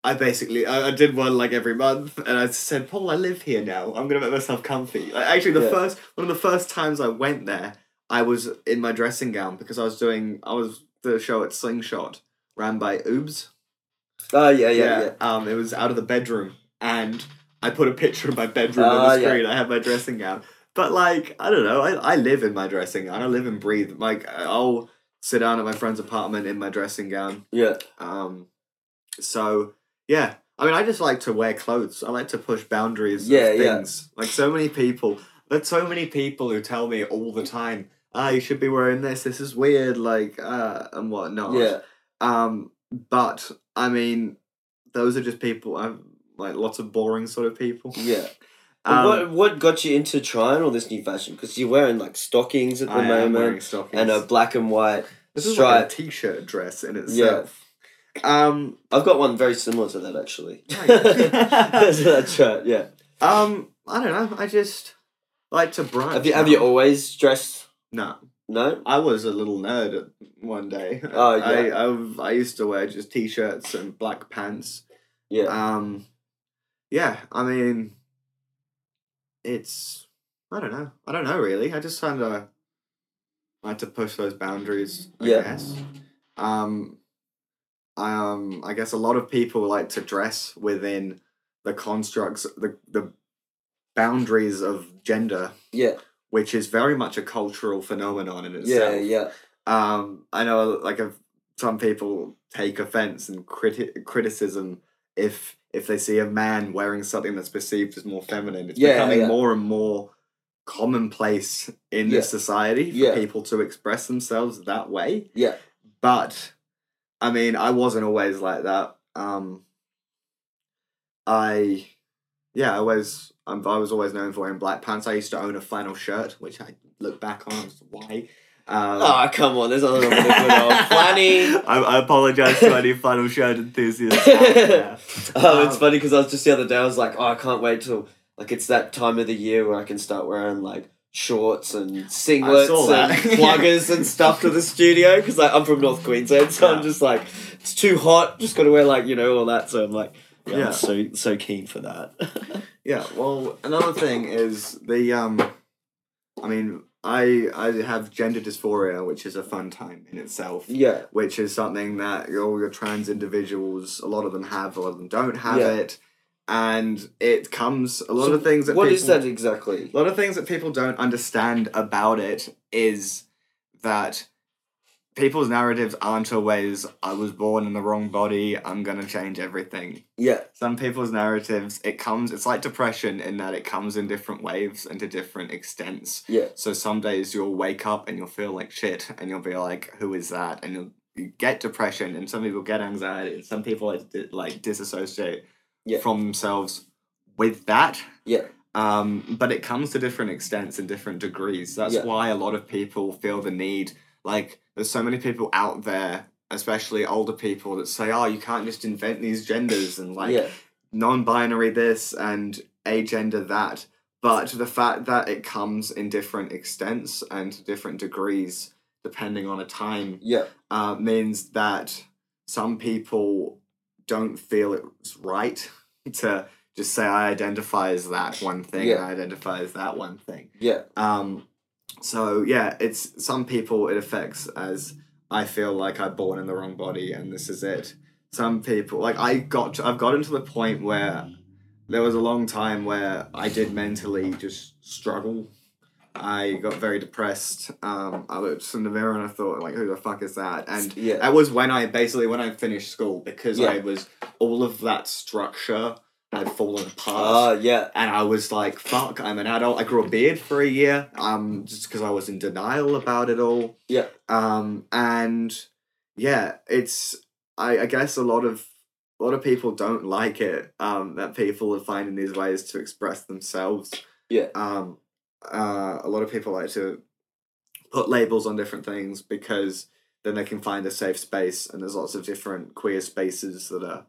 I basically, I, I did one like every month, and I said, Paul, I live here now. I'm gonna make myself comfy. Like, actually, the Yeah. first one of the first times I went there, I was in my dressing gown because I was doing, I was the show at Slingshot, ran by Oobs. Oh yeah, yeah, yeah. Um, it was out of the bedroom, and I put a picture of my bedroom Ah, on the yeah. screen. I had my dressing gown, but like I don't know, I, I live in my dressing gown. I live and breathe. Like I'll sit down at my friend's apartment in my dressing gown. yeah. Um, so yeah, I mean, I just like to wear clothes. I like to push boundaries. Yeah, of yeah. things. Like so many people. There's so many people who tell me all the time, ah, you should be wearing this. This is weird. Like uh, and whatnot. Yeah. Um, but I mean, those are just people. I'm like lots of boring sort of people. Yeah. Um, what what got you into trying all this new fashion? Because you're wearing like stockings at the I moment stockings. and a black and white this is like a stripe. t-shirt dress in itself. Yeah. Um. I've got one very similar to that actually. Nice. That's right. Yeah. Um. I don't know. I just like to branch. Have you have you always dressed? No. No. I was a little nerd one day. Oh, yeah. I, I I used to wear just t-shirts and black pants. Yeah. Um, yeah. I mean, it's I don't know. I don't know really. I just kind of like to push those boundaries. I Yeah. guess. Um, um, I guess a lot of people like to dress within the constructs, the the boundaries of gender, Yeah. which is very much a cultural phenomenon in Yeah. itself Yeah. um, I know like some people take offense and criti- criticism if if they see a man wearing something that's perceived as more feminine. It's Yeah, becoming yeah. more and more commonplace in Yeah. this society for Yeah. people to express themselves that way. Yeah. But I mean, I wasn't always like that. Um, I yeah, I was um, I was always known for wearing black pants. I used to own a flannel shirt, which I look back on why. Um, Oh come on! There's nothing wrong with a good flanny. I, I apologize to any flannel shirt enthusiasts. there. Oh, it's Um, funny because I was just the other day. I was like, oh, I can't wait till like it's that time of the year where I can start wearing like shorts and singlets and pluggers and stuff to the studio because like, I'm from North Queensland, so I'm just like it's too hot. Just got to wear like you know all that. So I'm like, yeah, Yeah. I'm so so keen for that. Yeah. Well, another thing is the um, I mean, I I have gender dysphoria, which is a fun time in itself. yeah, Which is something that all your trans individuals, a lot of them have, a lot of them don't have Yeah. it, and it comes a lot So of things that What people, is that exactly? A lot of things that people don't understand about it is that people's narratives aren't always I was born in the wrong body, I'm gonna change everything. Yeah, Some people's narratives, it comes it's like depression in that it comes in different waves and to different extents. yeah, So some days you'll wake up and you'll feel like shit and you'll be like, Who is that? And you'll you get depression and some people get anxiety and some people like, like disassociate Yeah. from themselves with that. yeah, Um, but it comes to different extents and different degrees. That's Yeah. why a lot of people feel the need. Like, there's so many people out there, especially older people, that say, "Oh, you can't just invent these genders and like yeah, non-binary this and agender that." But the fact that it comes in different extents and different degrees, depending on a time, yeah, uh, means that some people don't feel it's right to just say I identify as that one thing Yeah. and I identify as that one thing. yeah, Um, so yeah, it's some people it affects as I feel like I'm born in the wrong body and this is it. Some people like I got to, I've gotten to the point where there was a long time where I did mentally just struggle. I got very depressed. Um, I looked in the mirror and I thought like, who the fuck is that? And yeah, that was when I basically when I finished school because Yeah. I was all of that structure had fallen apart ah, yeah, and I was like, "Fuck, I'm an adult." I grew a beard for a year, um, just because I was in denial about it all. Yeah. Um, and yeah, it's I, I guess a lot of a lot of people don't like it. Um, that people are finding these ways to express themselves. Yeah. Um, uh, a lot of people like to put labels on different things because then they can find a safe space, and there's lots of different queer spaces that are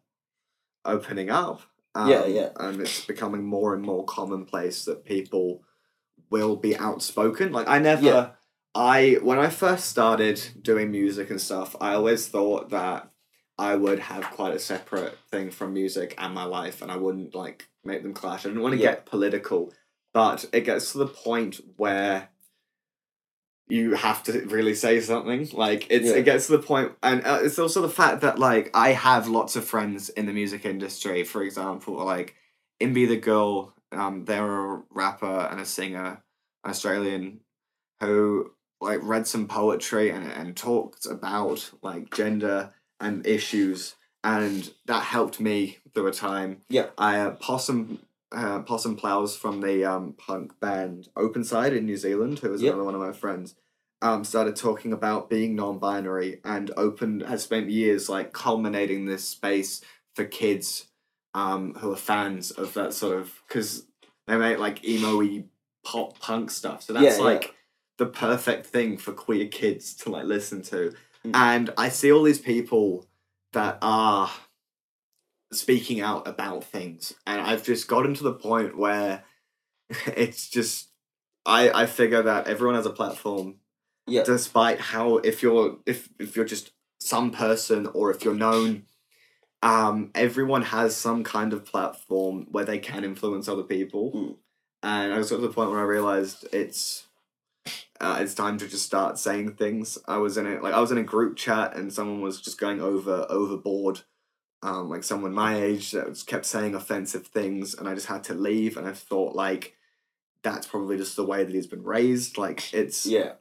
opening up. Um, Yeah, yeah. And it's becoming more and more commonplace that people will be outspoken. Like I never, Yeah. I when I first started doing music and stuff, I always thought that I would have quite a separate thing from music and my life, and I wouldn't like make them clash. I didn't want to Yeah. get political, but it gets to the point where you have to really say something. Like it's Yeah. it gets to the point, and uh, it's also the fact that like I have lots of friends in the music industry. For example, like Imbi the Girl, um, they're a rapper and a singer, an Australian, who like read some poetry and and talked about like gender and issues, and that helped me through a time. Yeah. I uh, possum. Uh, Possum Plows from the um, punk band Openside in New Zealand, who was Yep. another one of my friends, um, started talking about being non-binary and open has spent years like culminating this space for kids um, who are fans of that sort of because they make like emo-y pop punk stuff. So that's Yeah, yeah. like the perfect thing for queer kids to like listen to. Mm. And I see all these people that are speaking out about things. And I've just gotten to the point where it's just I I figure that everyone has a platform yeah, despite how if you're if if you're just some person or if you're known um everyone has some kind of platform where they can influence other people. Mm. and i was at the point where i realized it's uh, it's time to just start saying things. I was in it like i was in a group chat and someone was just going over overboard um like someone my age that was kept saying offensive things and i just had to leave and i thought like that's probably just the way that he's been raised like it's yeah,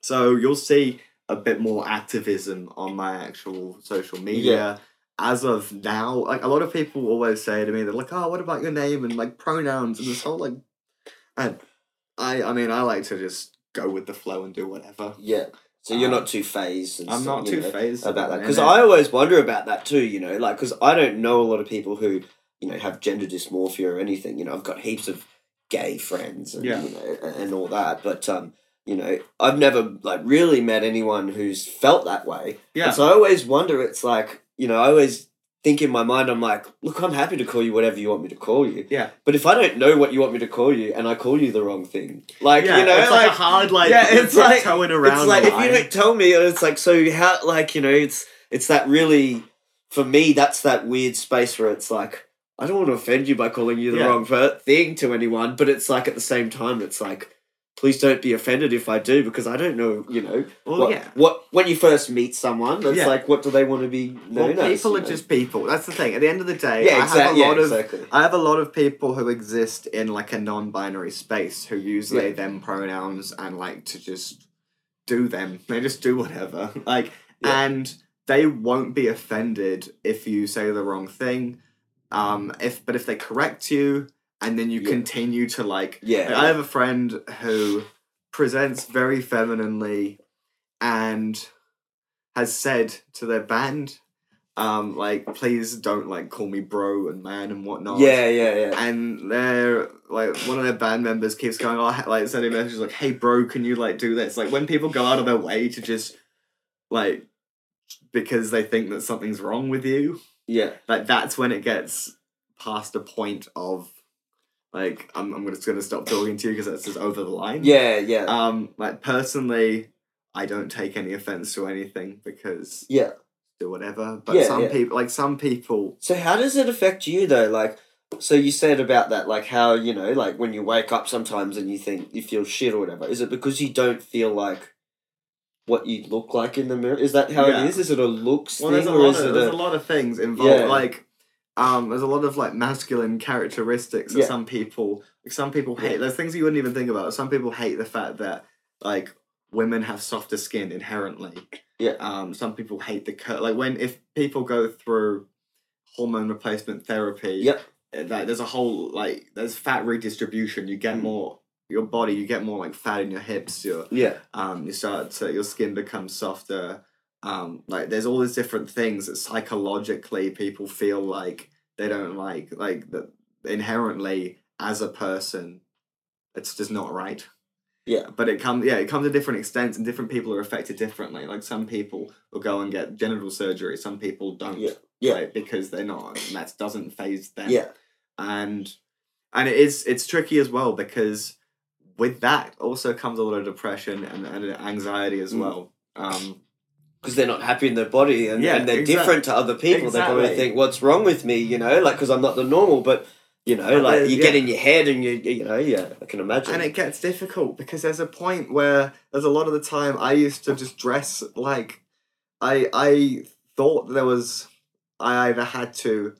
so you'll see a bit more activism on my actual social media. As of now, like a lot of people always say to me, they're like, "Oh, what about your name and like pronouns and this whole like," and I, I mean, I like to just go with the flow and do whatever. yeah. So you're Um, not too phased. And I'm not too know, phased about that because I always wonder about that too. You know, like because I don't know a lot of people who you know have gender dysmorphia or anything. You know, I've got heaps of gay friends and Yeah. you know and, and all that, but um, you know, I've never like really met anyone who's felt that way. yeah, And so I always wonder. It's like you know, I always think in my mind, I'm like, look, I'm happy to call you whatever you want me to call you. yeah, But if I don't know what you want me to call you and I call you the wrong thing, like yeah. you know, it's like, a hard like yeah, it's like- towing around. it's like if you don't tell me, it's like so how like you know it's it's that really for me that's that weird space where it's like I don't want to offend you by calling you the Yeah. wrong thing to anyone, but it's like at the same time it's like please don't be offended if I do because I don't know you know well, what, yeah. what when you first meet someone it's Yeah. like what do they want to be Well, known as? people you are know? just people. That's the thing. At the end of the day, yeah I have exactly a lot yeah, of exactly I have a lot of people who exist in like a non-binary space who use they them pronouns and like to just do them. They just do whatever. Like and they won't be offended if you say the wrong thing. Um if but if they correct you and then you Yeah. continue to like yeah I have a friend who presents very femininely and has said to their band, um, like please don't like call me bro and man and whatnot. Yeah, yeah, yeah. And they're like one of their band members keeps going, oh, like sending messages like, "Hey, bro, can you like do this?" Like when people go out of their way to just like because they think that something's wrong with you, Yeah. like that's when it gets past a point of like I'm I'm just gonna stop talking to you because that's just over the line. Yeah, yeah. Um, like personally, I don't take any offense to anything because yeah. do whatever. But Yeah, some yeah. people, like some people, So how does it affect you though? Like so you said about that, like how, you know, like when you wake up sometimes and you think you feel shit or whatever. Is it because you don't feel like what you look like in the mirror? Is that how Yeah. it is? Is it a looks well, thing there's a or lot is of it there's a, lot of things involved. Like, um, there's a lot of like masculine characteristics that Yeah. some people, like some people hate. Yeah. There's things you wouldn't even think about. Some people hate the fact that like women have softer skin inherently. Yeah. Um, some people hate the cur- like when if people go through hormone replacement therapy. Yep. uh, Like there's a whole like there's fat redistribution. You get Mm. more your body. You get more like fat in your hips. Your Yeah. um, you start to your skin becomes softer. Um, like there's all these different things that psychologically people feel like they don't like, like that inherently as a person, it's just not right. Yeah. But it comes, yeah, it comes to different extents, and different people are affected differently. Like some people will go and get genital surgery, some people don't. Yeah. Yeah. right, because they're not. And that doesn't phase them Yeah. and and it is it's tricky as well because with that also comes a lot of depression and, and anxiety as Mm. well um Because they're not happy in their body and, Yeah, and they're exact- different to other people. They probably think, what's wrong with me? You know, like, because I'm not the normal, but, you know, But like, you yeah. get in your head and you, you know, yeah, I can imagine. and it gets difficult because there's a point where there's a lot of the time i used to just dress like i i thought there was i either had to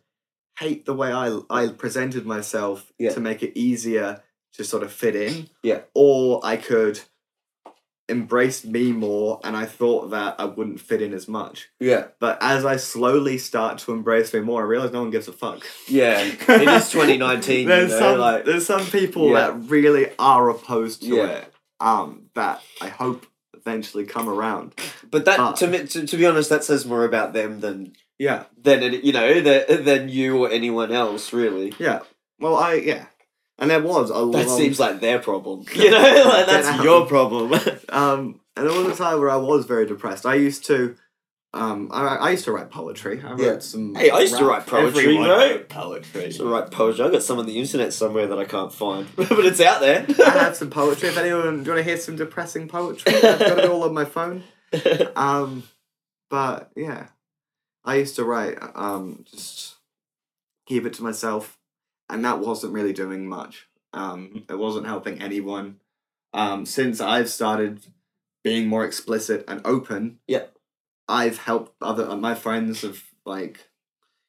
hate the way i i presented myself Yeah. to make it easier to sort of fit in Yeah. or i could embrace me more and i thought that i wouldn't fit in as much yeah. But as I slowly start to embrace me more, I realize no one gives a fuck. Yeah. It is 2019, you there's know, some like- there's some people Yeah. that really are opposed to Yeah. it. Um, that I hope eventually come around. But that, But- to, me, to, to be honest, that says more about them than, Yeah, than it, you know, than, than you or anyone else, really. yeah. Well, I yeah, and there was a lot. That seems like their problem. You know, like, that's your problem. um, and there was a time where I was very depressed. I used to. Um, I, I used to write poetry. I wrote Yeah. some. Hey, I used to write poetry, Everyone wrote poetry. to write poetry. I got some on the internet somewhere that I can't find, but it's out there. I have some poetry. If anyone, do you want to hear some depressing poetry? I've got it all on my phone. Um, but yeah, I used to write. Um, just keep it to myself, and that wasn't really doing much. Um, it wasn't helping anyone. Um, since I've started being more explicit and open, Yeah. I've helped other uh, my friends have like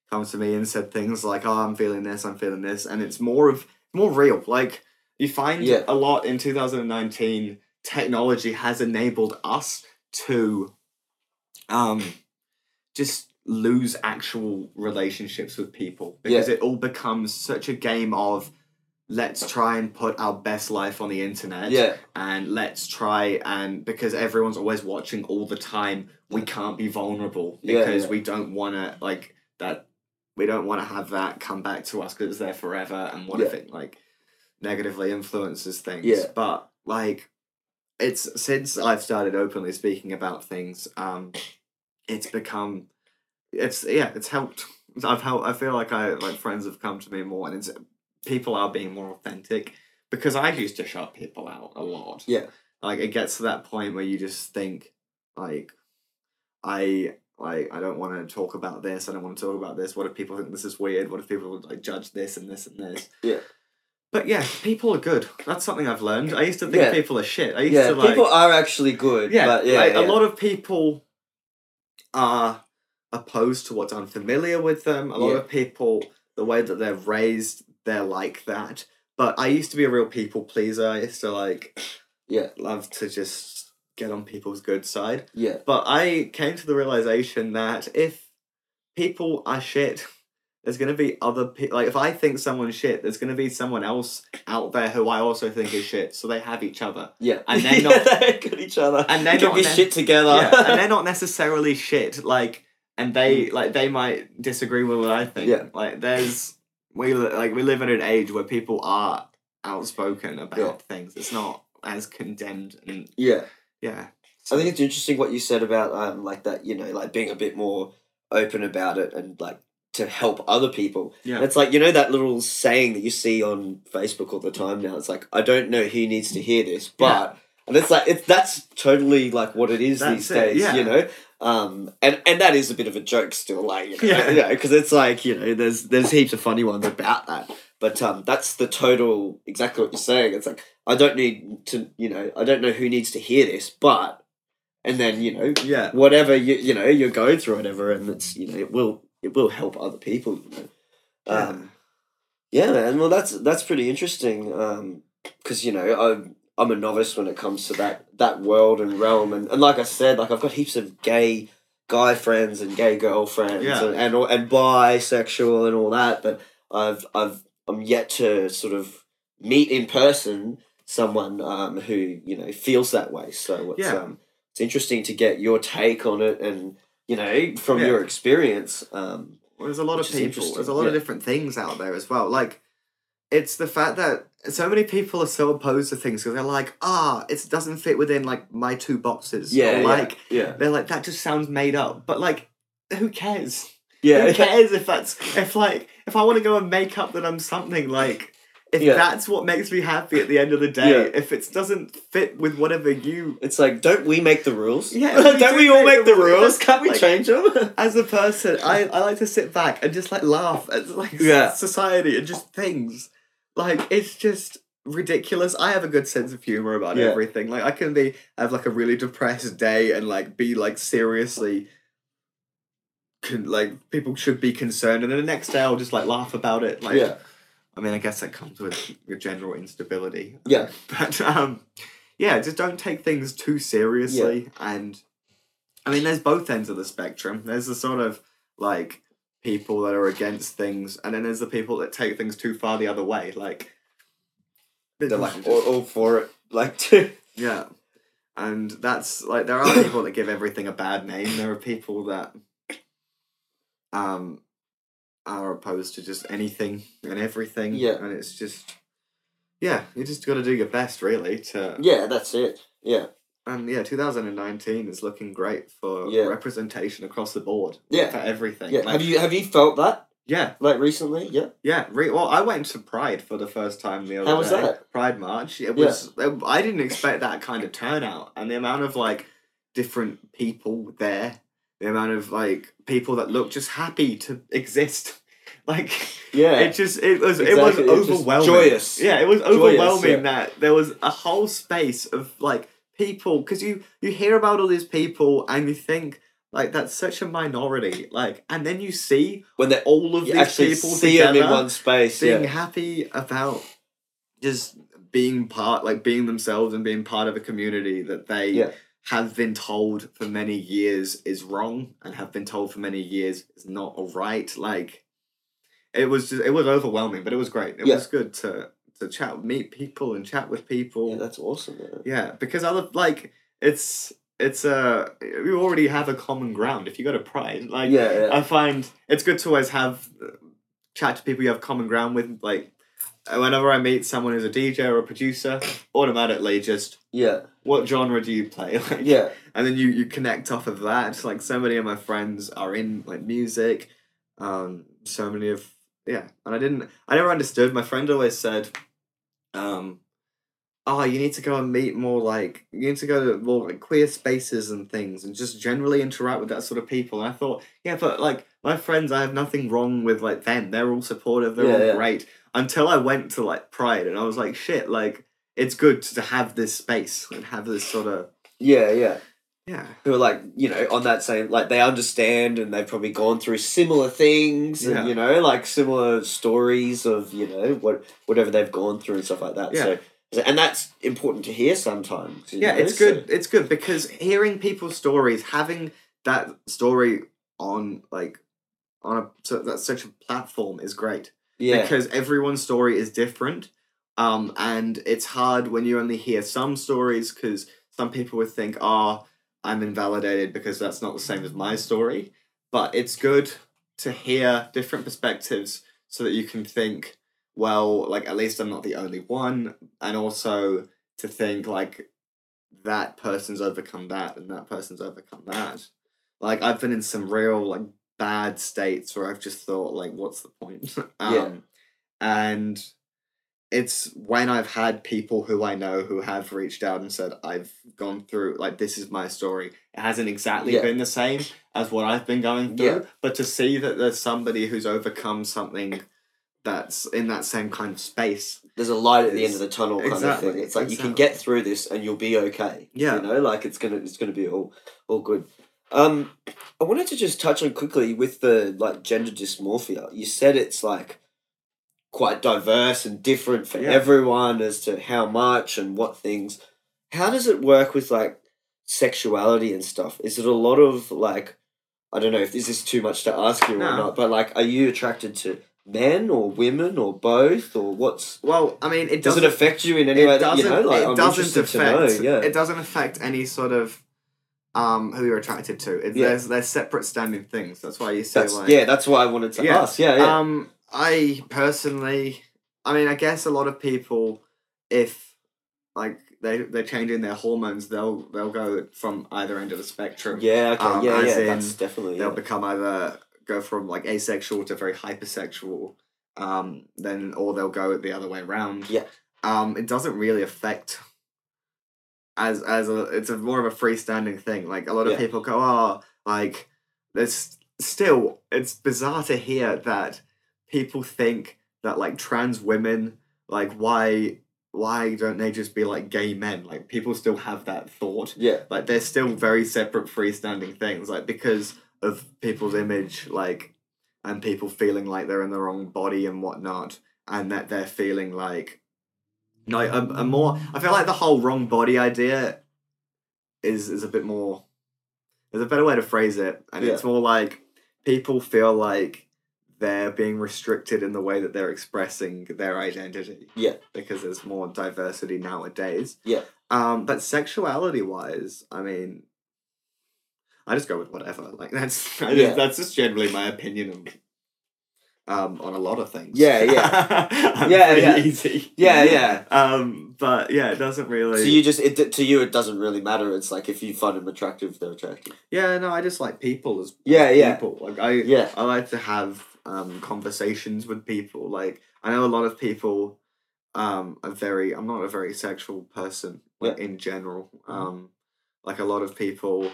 come to me and said things like, "Oh, I'm feeling this, I'm feeling this," and it's more of more real. Like you find Yeah. a lot in 2019, technology has enabled us to um just lose actual relationships with people because it all becomes such a game of let's try and put our best life on the internet yeah, and let's try and because everyone's always watching all the time we can't be vulnerable because yeah. we don't want to like that we don't want to have that come back to us because it's there forever and what if it like negatively influences things Yeah. but like it's since i've started openly speaking about things um it's become it's yeah it's helped i've helped i feel like i like friends have come to me more and it's people are being more authentic because i used to shut people out a lot Yeah. like it gets to that point where you just think like i like i don't want to talk about this i don't want to talk about this what if people think this is weird what if people like judge this and this and this Yeah. but yeah people are good that's something i've learned i used to think Yeah. people are shit i used yeah. to like People are actually good. yeah, but yeah, like, yeah. a lot of people are opposed to what's unfamiliar with them. A lot Yeah. of people, the way that they're raised, they're like that. But I used to be a real people pleaser. I used to like, Yeah. love to just get on people's good side. Yeah, But I came to the realization that if people are shit, there's gonna be other people. Like if I think someone's shit, there's gonna be someone else out there who I also think is shit. So they have each other. yeah. And they're not- got each other. and they're not ne- shit together. yeah, and they're not necessarily shit. Like, and they like they might disagree with what I think. Yeah. like there's we like we live in an age where people are outspoken about Yeah. things. It's not as condemned and Yeah. yeah. I think it's interesting what you said about um like that, you know, like being a bit more open about it and like to help other people. Yeah. And it's like, you know, that little saying that you see on Facebook all the time now. It's like, I don't know who needs to hear this, but and it's like it's that's totally like what it is That's these it, days, yeah. you know. Um, and and that is a bit of a joke still, like you know, Yeah. yeah, because it's like you know, there's there's heaps of funny ones about that, but um, that's the total exactly what you're saying. It's like I don't need to, you know, I don't know who needs to hear this, but and then you know, Yeah. whatever you you know you're going through, whatever, and it's you know it will it will help other people, you know. Yeah. Um, yeah, man. Well, that's that's pretty interesting. Um, because you know I'm I'm a novice when it comes to that that world and realm, and, and like I said, like I've got heaps of gay guy friends and gay girlfriends Yeah. and, and and bisexual and all that, but I've I've I'm yet to sort of meet in person someone um who you know feels that way. So it's Yeah. um it's interesting to get your take on it and you know from Yeah. your experience. Um, Well, there's a lot of people. There's a lot of different things out there as well. Like, it's the fact that so many people are so opposed to things because they're like, ah, it doesn't fit within like my two boxes. yeah, Or, like yeah, they're like that just sounds made up. But like, who cares? yeah, Who cares if that's if like if I want to go and make up that I'm something like. If Yeah. that's what makes me happy at the end of the day, Yeah. if it doesn't fit with whatever you It's like, don't we make the rules? Yeah, don't we do we all make the rules. Can't we Like- change them? as a person, I, I like to sit back and just like laugh at like Yeah. society and just things. Like it's just ridiculous. I have a good sense of humor about Yeah. everything. Like I can be have like a really depressed day and like be like seriously can like people should be concerned and then the next day I'll just like laugh about it. Like yeah, I mean I guess that comes with your general instability. yeah, But um, yeah, just don't take things too seriously. yeah. And I mean, there's both ends of the spectrum. There's the sort of like people that are against things, and then there's the people that take things too far the other way. Like they're like all, all for it. Like, to, yeah, and that's like there are people that give everything a bad name. There are people that um are opposed to just anything and everything. Yeah. and it's just yeah, you just got to do your best really to yeah, that's it. Yeah, And yeah, 2019 is looking great for Yeah. representation across the board. Yeah. For everything. yeah. Like, have you have you felt that yeah, like recently? Yeah, yeah. Re- well, I went to Pride for the first time the other How was day. that? Pride March. It Yeah. was. I didn't expect that kind of turnout, and the amount of like different people there, the amount of like people that look just happy to exist. Like yeah, it just it was it was overwhelming. joyous. Yeah, it was Joyous, overwhelming yeah. that there was a whole space of like people because you you hear about all these people and you think like that's such a minority like and then you see when they're all of you these people see them in together one space. being Yeah, happy about just being part like being themselves and being part of a community that they Yeah. have been told for many years is wrong and have been told for many years is not right like it was just it was overwhelming but it was great it Yeah. was good to to chat meet people and chat with people yeah, that's awesome. Man. yeah, because other like it's it's uh we already have a common ground if you go to Pride. Like Yeah, yeah. I find it's good to always have uh, chat to people you have common ground with. Like whenever I meet someone who's a DJ or a producer, automatically just Yeah, what genre do you play? Like, yeah, and then you you connect off of that. Like so many of my friends are in like music, um, so many of yeah, and I didn't, I never understood. My friend always said, um, oh, you need to go and meet more like you need to go to more like queer spaces and things, and just generally interact with that sort of people. And I thought, yeah, but like my friends, I have nothing wrong with like them. They're all supportive. They're Yeah, all yeah. great. Until I went to like Pride, and I was like, shit, like it's good to have this space and have this sort of yeah, yeah. Yeah. who are like you know on that same like they understand and they've probably gone through similar things Yeah. and you know like similar stories of you know what whatever they've gone through and stuff like that Yeah. so and that's important to hear sometimes you yeah know, it's so- good it's good because hearing people's stories having that story on like on a so that's such a platform is great yeah because everyone's story is different um and it's hard when you only hear some stories because some people would think oh i'm invalidated because that's not the same as my story but it's good to hear different perspectives so that you can think, well, like at least I'm not the only one, and also to think like that person's overcome that and that person's overcome that. Like I've been in some real like bad states where I've just thought like, what's the point? um, Yeah. And it's when I've had people who I know who have reached out and said, I've gone through, like, this is my story. It hasn't exactly Yeah. been the same as what I've been going through, Yeah. but to see that there's somebody who's overcome something that's in that same kind of space. There's a light at the end of the tunnel kind of thing. It's like you can get through this and you'll be okay. Yeah. You know, like it's gonna it's gonna be all all good. Um I wanted to just touch on quickly with the like gender dysmorphia. You said it's like quite diverse and different for Yeah. everyone as to how much and what things. How does it work with like sexuality and stuff? Is it a lot of like I don't know if this is too much to ask you or not, but like are you attracted to men or women or both or what's Well, I mean, it does it doesn't affect you in any way that you doesn't, know? Like, it I'm doesn't affect, know. Yeah, It doesn't affect any sort of um who you're attracted to. It, Yeah. There's there's separate standing things. That's why you say that's like yeah. That's why I wanted to Yeah. ask. Yeah, yeah, Um, I personally, I mean, I guess a lot of people, if like they they're changing their hormones, they'll they'll go from either end of the spectrum. yeah. Okay, um, yeah, yeah. That's definitely They'll yeah. become either go from like asexual to very hypersexual, um, then or they'll go the other way around. Yeah. Um, it doesn't really affect. As as a, it's a more of a freestanding thing. Like a lot of Yeah. people go, oh, like there's still it's bizarre to hear that people think that like trans women like why why don't they just be like gay men like people still have that thought yeah, like they're still very separate freestanding things like because of people's image like and people feeling like they're in the wrong body and whatnot and that they're feeling like no a, a more i feel like the whole wrong body idea is is a bit more there's a better way to phrase it and Yeah. it's more like people feel like they're being restricted in the way that they're expressing their identity Yeah. because there's more diversity nowadays Yeah. um but sexuality wise i mean i just go with whatever like that's Yeah. just, that's just generally my opinion of um on a lot of things Yeah, yeah. Yeah, yeah. easy Yeah, yeah. um but yeah it doesn't really So you just it to you it doesn't really matter. It's like if you find them attractive, they're attractive. yeah no i just like people as Yeah, as yeah. people like i Yeah, I like to have um, conversations with people. Like I know a lot of people um, are very. I'm not a very sexual person like, in general. Mm-hmm. Um, like a lot of people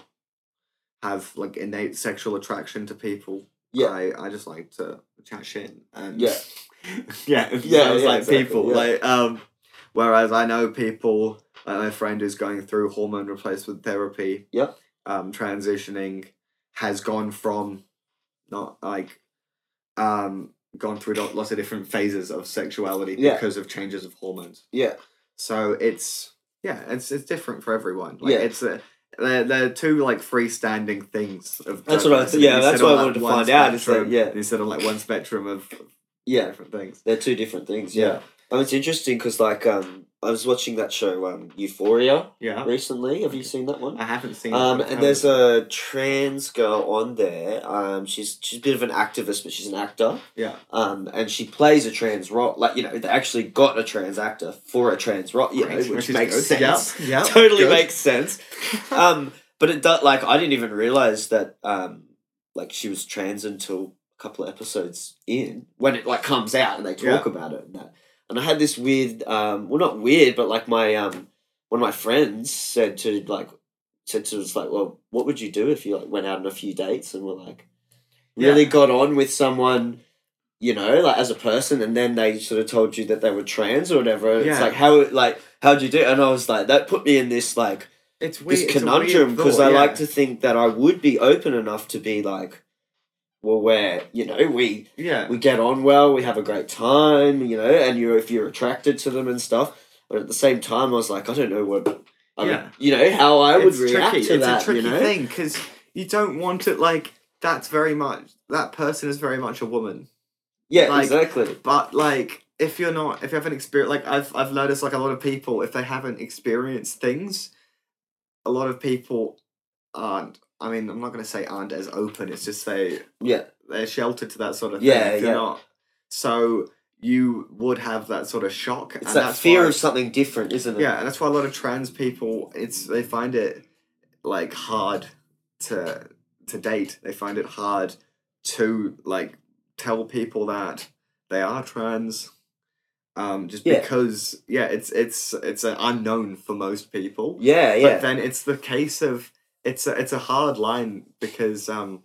have like innate sexual attraction to people. Yeah. I, I just like to chat shit and Yeah. yeah Yeah, sounds yeah, like exactly, people yeah. like um. Whereas I know people, like my friend who's going through hormone replacement therapy. Yeah. Um, transitioning has gone from not like um gone through lots of different phases of sexuality Yeah. because of changes of hormones. yeah, So it's yeah, it's it's different for everyone. Like Yeah. it's a they're, they're two like freestanding things of That's what I- diversity yeah, that's what I wanted to find out, is that- yeah. instead of like one spectrum of of yeah. different things. They're two different things. Yeah. Yeah. Oh, it's interesting because like um, I was watching that show um, Euphoria Yeah, recently. Have you seen that one? I haven't seen. Um, it. and there's a trans girl on there. Um, she's she's a bit of an activist, but she's an actor. yeah, Um, and she plays a trans role. Like you know, they actually got a trans actor for a trans role. You know, which makes good. sense. Yeah, yeah, totally good. makes sense. Um, but it does like I didn't even realize that um, like she was trans until a couple of episodes in when it like comes out and they talk about it and that. And I had this weird, um, well, not weird, but like my um, one of my friends said to like said to us like, well, what would you do if you like went out on a few dates and were like really got on with someone, you know, like as a person, and then they sort of told you that they were trans or whatever. It's like how like how'd you do? it? And I was like, that put me in this like it's weird. this conundrum because thought, I like to think that I would be open enough to be like, well, where you know we Yeah, we get on well, we have a great time, you know, and you if you're attracted to them and stuff. But at the same time, I was like, I don't know what, I Yeah. mean, you know, how I would it's react tricky. to it's that. a tricky you know, thing because you don't want it like that's very much that person is very much a woman. yeah, like- exactly. But like if you're not if you haven't experienced like I've I've noticed like a lot of people if they haven't experienced things, a lot of people aren't I mean, I'm not gonna say aren't as open. It's just they Yeah. they're sheltered to that sort of thing. Yeah, They're yeah. not. So you would have that sort of shock. It's and that fear why- of something different, isn't it? Yeah, and that's why a lot of trans people it's they find it like hard to to date. They find it hard to like tell people that they are trans. Um, just Yeah. because yeah, it's it's it's an unknown for most people. Yeah, yeah. But then it's the case of it's a it's a hard line because um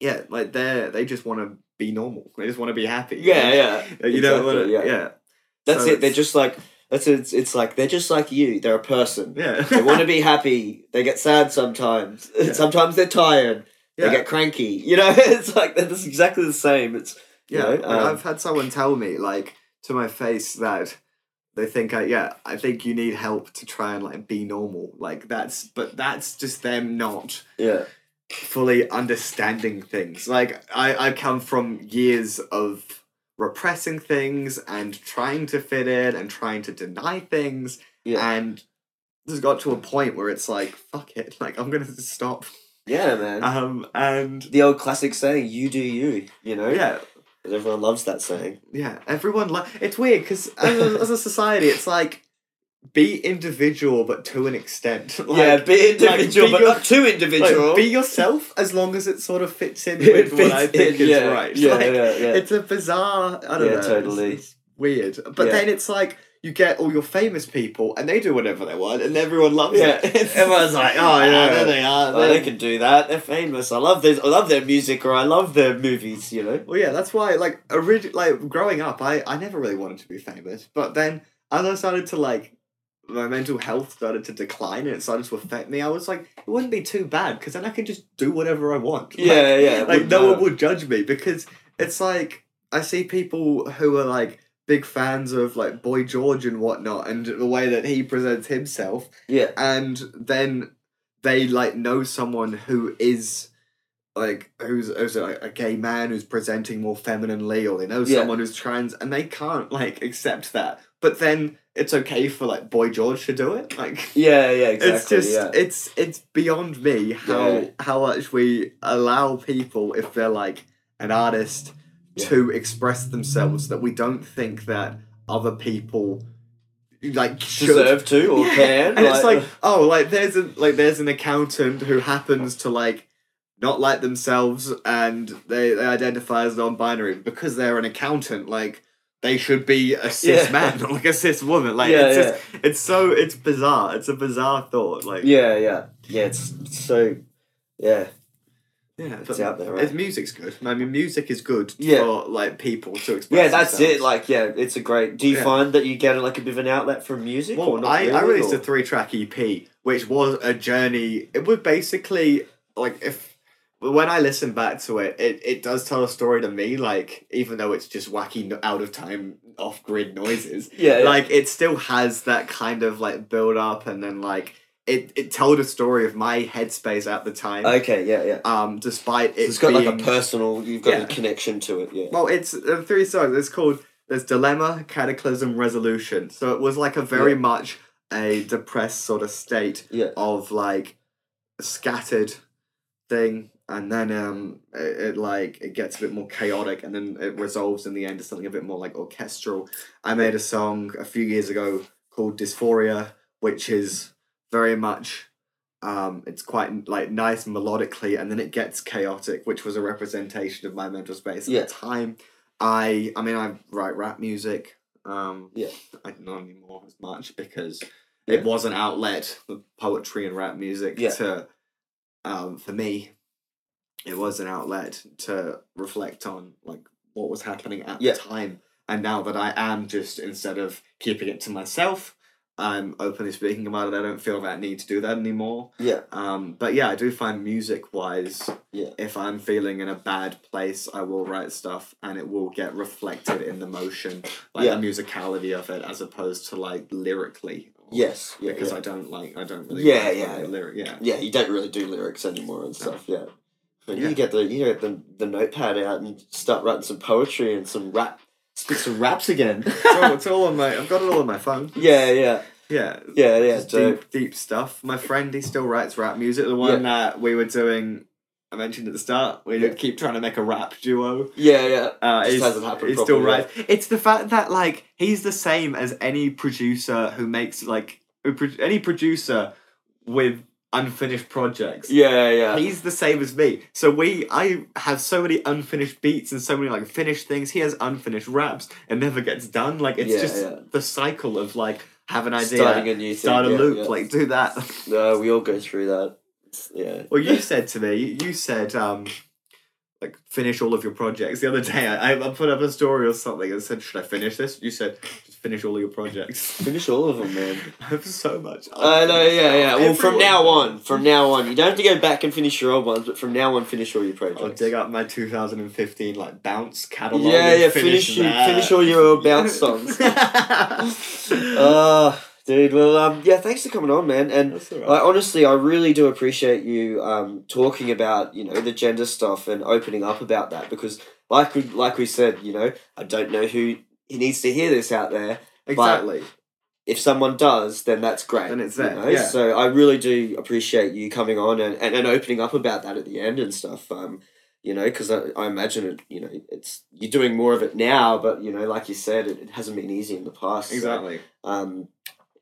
yeah, like they they just want to be normal. They just want to be happy. yeah, yeah. You don't Exactly, want to, yeah. yeah. That's So it. They're just like that's it's it's like they're just like you. They're a person. Yeah. They want to be happy. They get sad sometimes. Yeah. Sometimes they're tired. yeah. They get cranky. You know, it's like that's exactly the same. It's you Yeah, know, um, I've had someone tell me like to my face that they think I yeah I think you need help to try and like be normal. Like that's but that's just them not yeah, fully understanding things. Like I I come from years of repressing things and trying to fit in and trying to deny things. Yeah, and just got to a point where it's like fuck it. Like I'm gonna stop. Yeah, man. um and the old classic saying, "You do you." You know, yeah everyone loves that saying. Yeah, everyone like it's weird because as a, as a society, it's like be individual, but to an extent. Like, yeah, be individual, be but your- not too individual. like, be yourself as long as it sort of fits in with what I think in, is yeah, right. Yeah, Like, yeah, yeah. It's a bizarre. I don't Yeah, know. it's- totally. It's, weird, but then it's like you get all your famous people and they do whatever they want, and everyone loves Yeah, it. Everyone's like, "Oh yeah, there they are. Oh, they can do that. They're famous. I love this. I love their music, or I love their movies. You know. Well, yeah, that's why, like, orig- like growing up, I, I never really wanted to be famous. But then, as I started to like, my mental health started to decline and it started to affect me. I was like, it wouldn't be too bad because then I could just do whatever I want. Like, Yeah, yeah. like no one would judge me because it's like I see people who are like big fans of like Boy George and whatnot, and the way that he presents himself, Yeah. and then they like know someone who is like who's, who's a, a gay man who's presenting more femininely or they know Yeah. someone who's trans and they can't like accept that but then it's okay for like boy george to do it like Yeah, yeah, exactly. it's just yeah. it's it's beyond me how Yeah. how much we allow people if they're like an artist Yeah. to express themselves that we don't think that other people like should deserve to or yeah. can. And it's like, oh, like there's a like there's an accountant who happens to like not like themselves and they, they identify as non-binary because they're an accountant. Like they should be a cis Yeah. man or like a cis woman. Like Yeah, it's yeah. just it's so it's bizarre. It's a bizarre thought. Like yeah, yeah, yeah. It's so, yeah, yeah, it's out there, it's right? music's good. I mean, music is good Yeah. for like people to express. Yeah, that's themselves. it. Like, yeah, it's a great. Do you Yeah. find that you get like a bit of an outlet from music? or Well, not I, I released or- a three track EP, which was a journey. It was basically like if when I listen back to it, it, it does tell a story to me. Like even though it's just wacky, out of time, off grid noises, Yeah, yeah. like it still has that kind of like build up, and then like it it told a story of my headspace at the time. Okay, yeah, yeah. um, despite So it it's got like a personal. You've got Yeah. a connection to it. Yeah. well, it's uh, three songs. It's called there's dilemma, cataclysm, resolution. So it was like a very Yeah. much a depressed sort of state Yeah. of like a scattered thing, and then um it, it like it gets a bit more chaotic, and then it resolves in the end to something a bit more like orchestral. I made a song a few years ago called Dysphoria, which is very much um it's quite like nice melodically and then it gets chaotic which was a representation of my mental space at Yeah. the time i i mean i write rap music um Yeah. i don't anymore as much because Yeah. it was an outlet for poetry and rap music Yeah. to um for me it was an outlet to reflect on like what was happening at Yeah. the time and now that i am just instead of keeping it to myself i'm openly speaking about it i don't feel that need to do that anymore Yeah. um, but yeah, I do find music wise, Yeah. if I'm feeling in a bad place, I will write stuff and it will get reflected in the motion, like Yeah. the musicality of it, as opposed to like lyrically. Yes. Yeah. because yeah. I don't like, I don't really. Yeah, yeah, like lyric, yeah. yeah, you don't really do lyrics anymore and stuff. Yeah, but Yeah. you get the you get the the notepad out and start writing some poetry and some rap, spit some raps again. it's, all, it's all on my. I've got it all on my phone. yeah, yeah. Yeah. Yeah, yeah, Just deep, deep stuff. My friend, he still writes rap music. The one that we were doing, I mentioned at the start, we Yeah. keep trying to make a rap duo. Yeah, yeah. Uh, he's, hasn't happened He still writes. It's the fact that like he's the same as any producer who makes like any producer with unfinished projects. Yeah, yeah. He's the same as me. So we, I have so many unfinished beats and so many like finished things. He has unfinished raps and never gets done. Like it's Yeah, just yeah. the cycle of like have an idea, Starting a new thing, start a loop, yeah. like do that. No, we all go through that. Yeah. well, you said to me, you said um, like finish all of your projects. The other day, I, I put up a story or something and said, should I finish this? You said, just finish all of your projects. Finish all of them, man. I have so much. I know, yeah, yeah. Well, from now on, from now on, you don't have to go back and finish your old ones, but from now on, finish all your projects. I'll dig up my 2015 like bounce catalog. Yeah, yeah. Finish, you, that. finish all your old bounce songs. Uh, dude. Well, um, yeah. Thanks for coming on, man. And alright. I honestly, I really do appreciate you um talking about you know the gender stuff and opening up about that because, like we like we said, you know, I don't know who he needs to hear this out there. exactly. If someone does, then that's great. Then it's you there, know? yeah. So I really do appreciate you coming on and, and, and opening up about that at the end and stuff. Um, you know, because I, I imagine it. You know, it's you're doing more of it now, but you know, like you said, it, it hasn't been easy in the past. so, Exactly. um,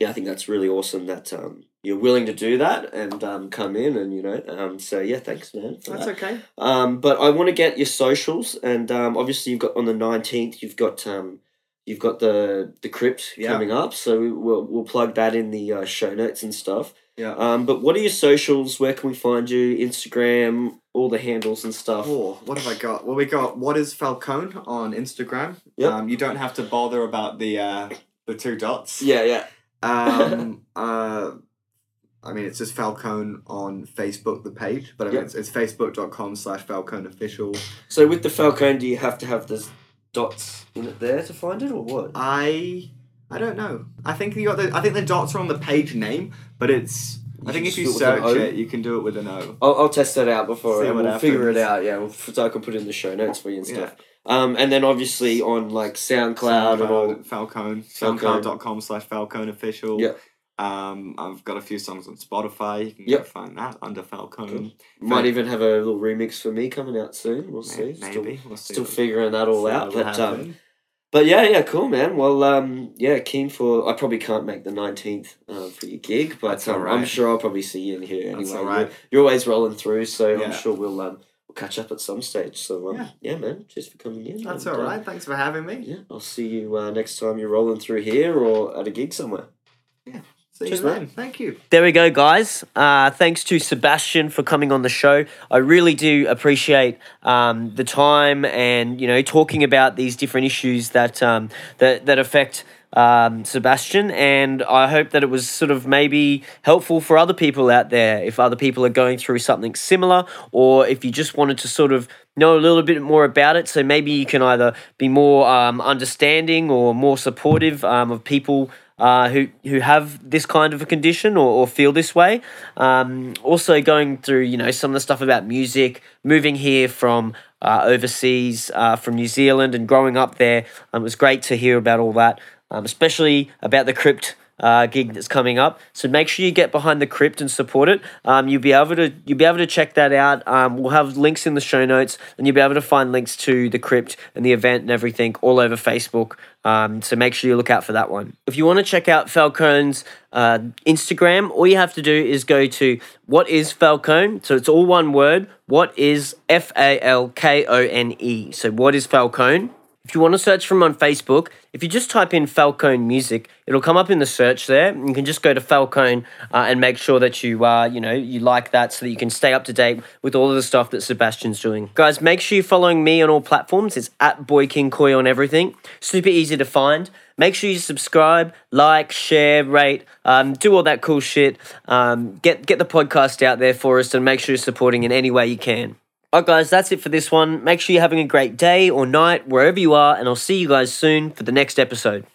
yeah, I think that's really awesome that um, you're willing to do that and um, come in and you know. Um, so yeah, thanks, man. That's that. okay. Um, but I want to get your socials, and um, obviously you've got on the nineteenth, you've got um, you've got the the crypt Yeah. coming up, so we- we'll we'll plug that in the uh, show notes and stuff. Yeah. Um, but what are your socials? Where can we find you? Instagram, all the handles and stuff. Oh, what have I got? Well, we got what is Falköne on Instagram. Yep. Um, you don't have to bother about the uh, the two dots. Yeah, yeah, Um. uh. I mean, it's just Falköne on Facebook, the page, but I mean, Yep. it's, it's facebook.com slash Falköne official. So with the Falköne, do you have to have the dots in it there to find it, or what? I I don't know. I think you got the. I think the dots are on the page name, but it's. I You think if you do it with an search O? it, you can do it with an O. I'll, I'll test that out before See and what we'll figure it happens. out. Yeah, we'll, so I can put it in the show notes for you and Yeah. stuff. Um, and then obviously on like SoundCloud, and all. Falköne. Falköne. Soundcloud.com slash Falköne official. Yep. Um, I've got a few songs on Spotify. You can Yep. go find that under Falköne. Cool. Might even have a little remix for me coming out soon. We'll see. Maybe. Still, we'll see still figuring that all out. But um, but yeah, yeah, cool, man. Well, um, yeah, keen for. I probably can't make the nineteenth uh, for your gig, but um, I'm sure I'll probably see you in here anyway. You're, you're always rolling through, so I'm sure we'll um, we'll catch up at some stage. So um, Yeah. yeah. man, cheers for coming in. That's and, all uh. Thanks for having me. Yeah, I'll see you uh, next time you're rolling through here or at a gig somewhere. Yeah. See Cheers, you then. mate. Thank you. There we go, guys. Uh, thanks to Sebastian for coming on the show. I really do appreciate um, the time and you know talking about these different issues that um, that that affect um, Sebastian. And I hope that it was sort of maybe helpful for other people out there if other people are going through something similar, or if you just wanted to sort of know a little bit more about it. So maybe you can either be more um, understanding or more supportive um, of people uh, who who have this kind of a condition or, or feel this way. Um, also going through you know some of the stuff about music, moving here from uh, overseas, uh, from New Zealand, and growing up there. Um, it was great to hear about all that, um, especially about the crypt. Uh, gig that's coming up, so make sure you get behind the crypt and support it. Um, you'll be able to you'll be able to check that out. Um, we'll have links in the show notes, and you'll be able to find links to the crypt and the event and everything all over Facebook. Um, so make sure you look out for that one. If you want to check out Falköne's uh, Instagram, all you have to do is go to what is Falköne. So it's all one word. What is F A L K O N E? So what is Falköne? If you want to search for him on Facebook, if you just type in Falköne Music, it'll come up in the search there. You can just go to Falköne uh, and make sure that you, uh, you know, you like that so that you can stay up to date with all of the stuff that Sebastian's doing. Guys, make sure you're following me on all platforms. It's at Boy King Koi on everything. Super easy to find. Make sure you subscribe, like, share, rate, um, do all that cool shit. Um, get get the podcast out there for us, and make sure you're supporting in any way you can. Alright, guys, that's it for this one. Make sure you're having a great day or night wherever you are, and I'll see you guys soon for the next episode.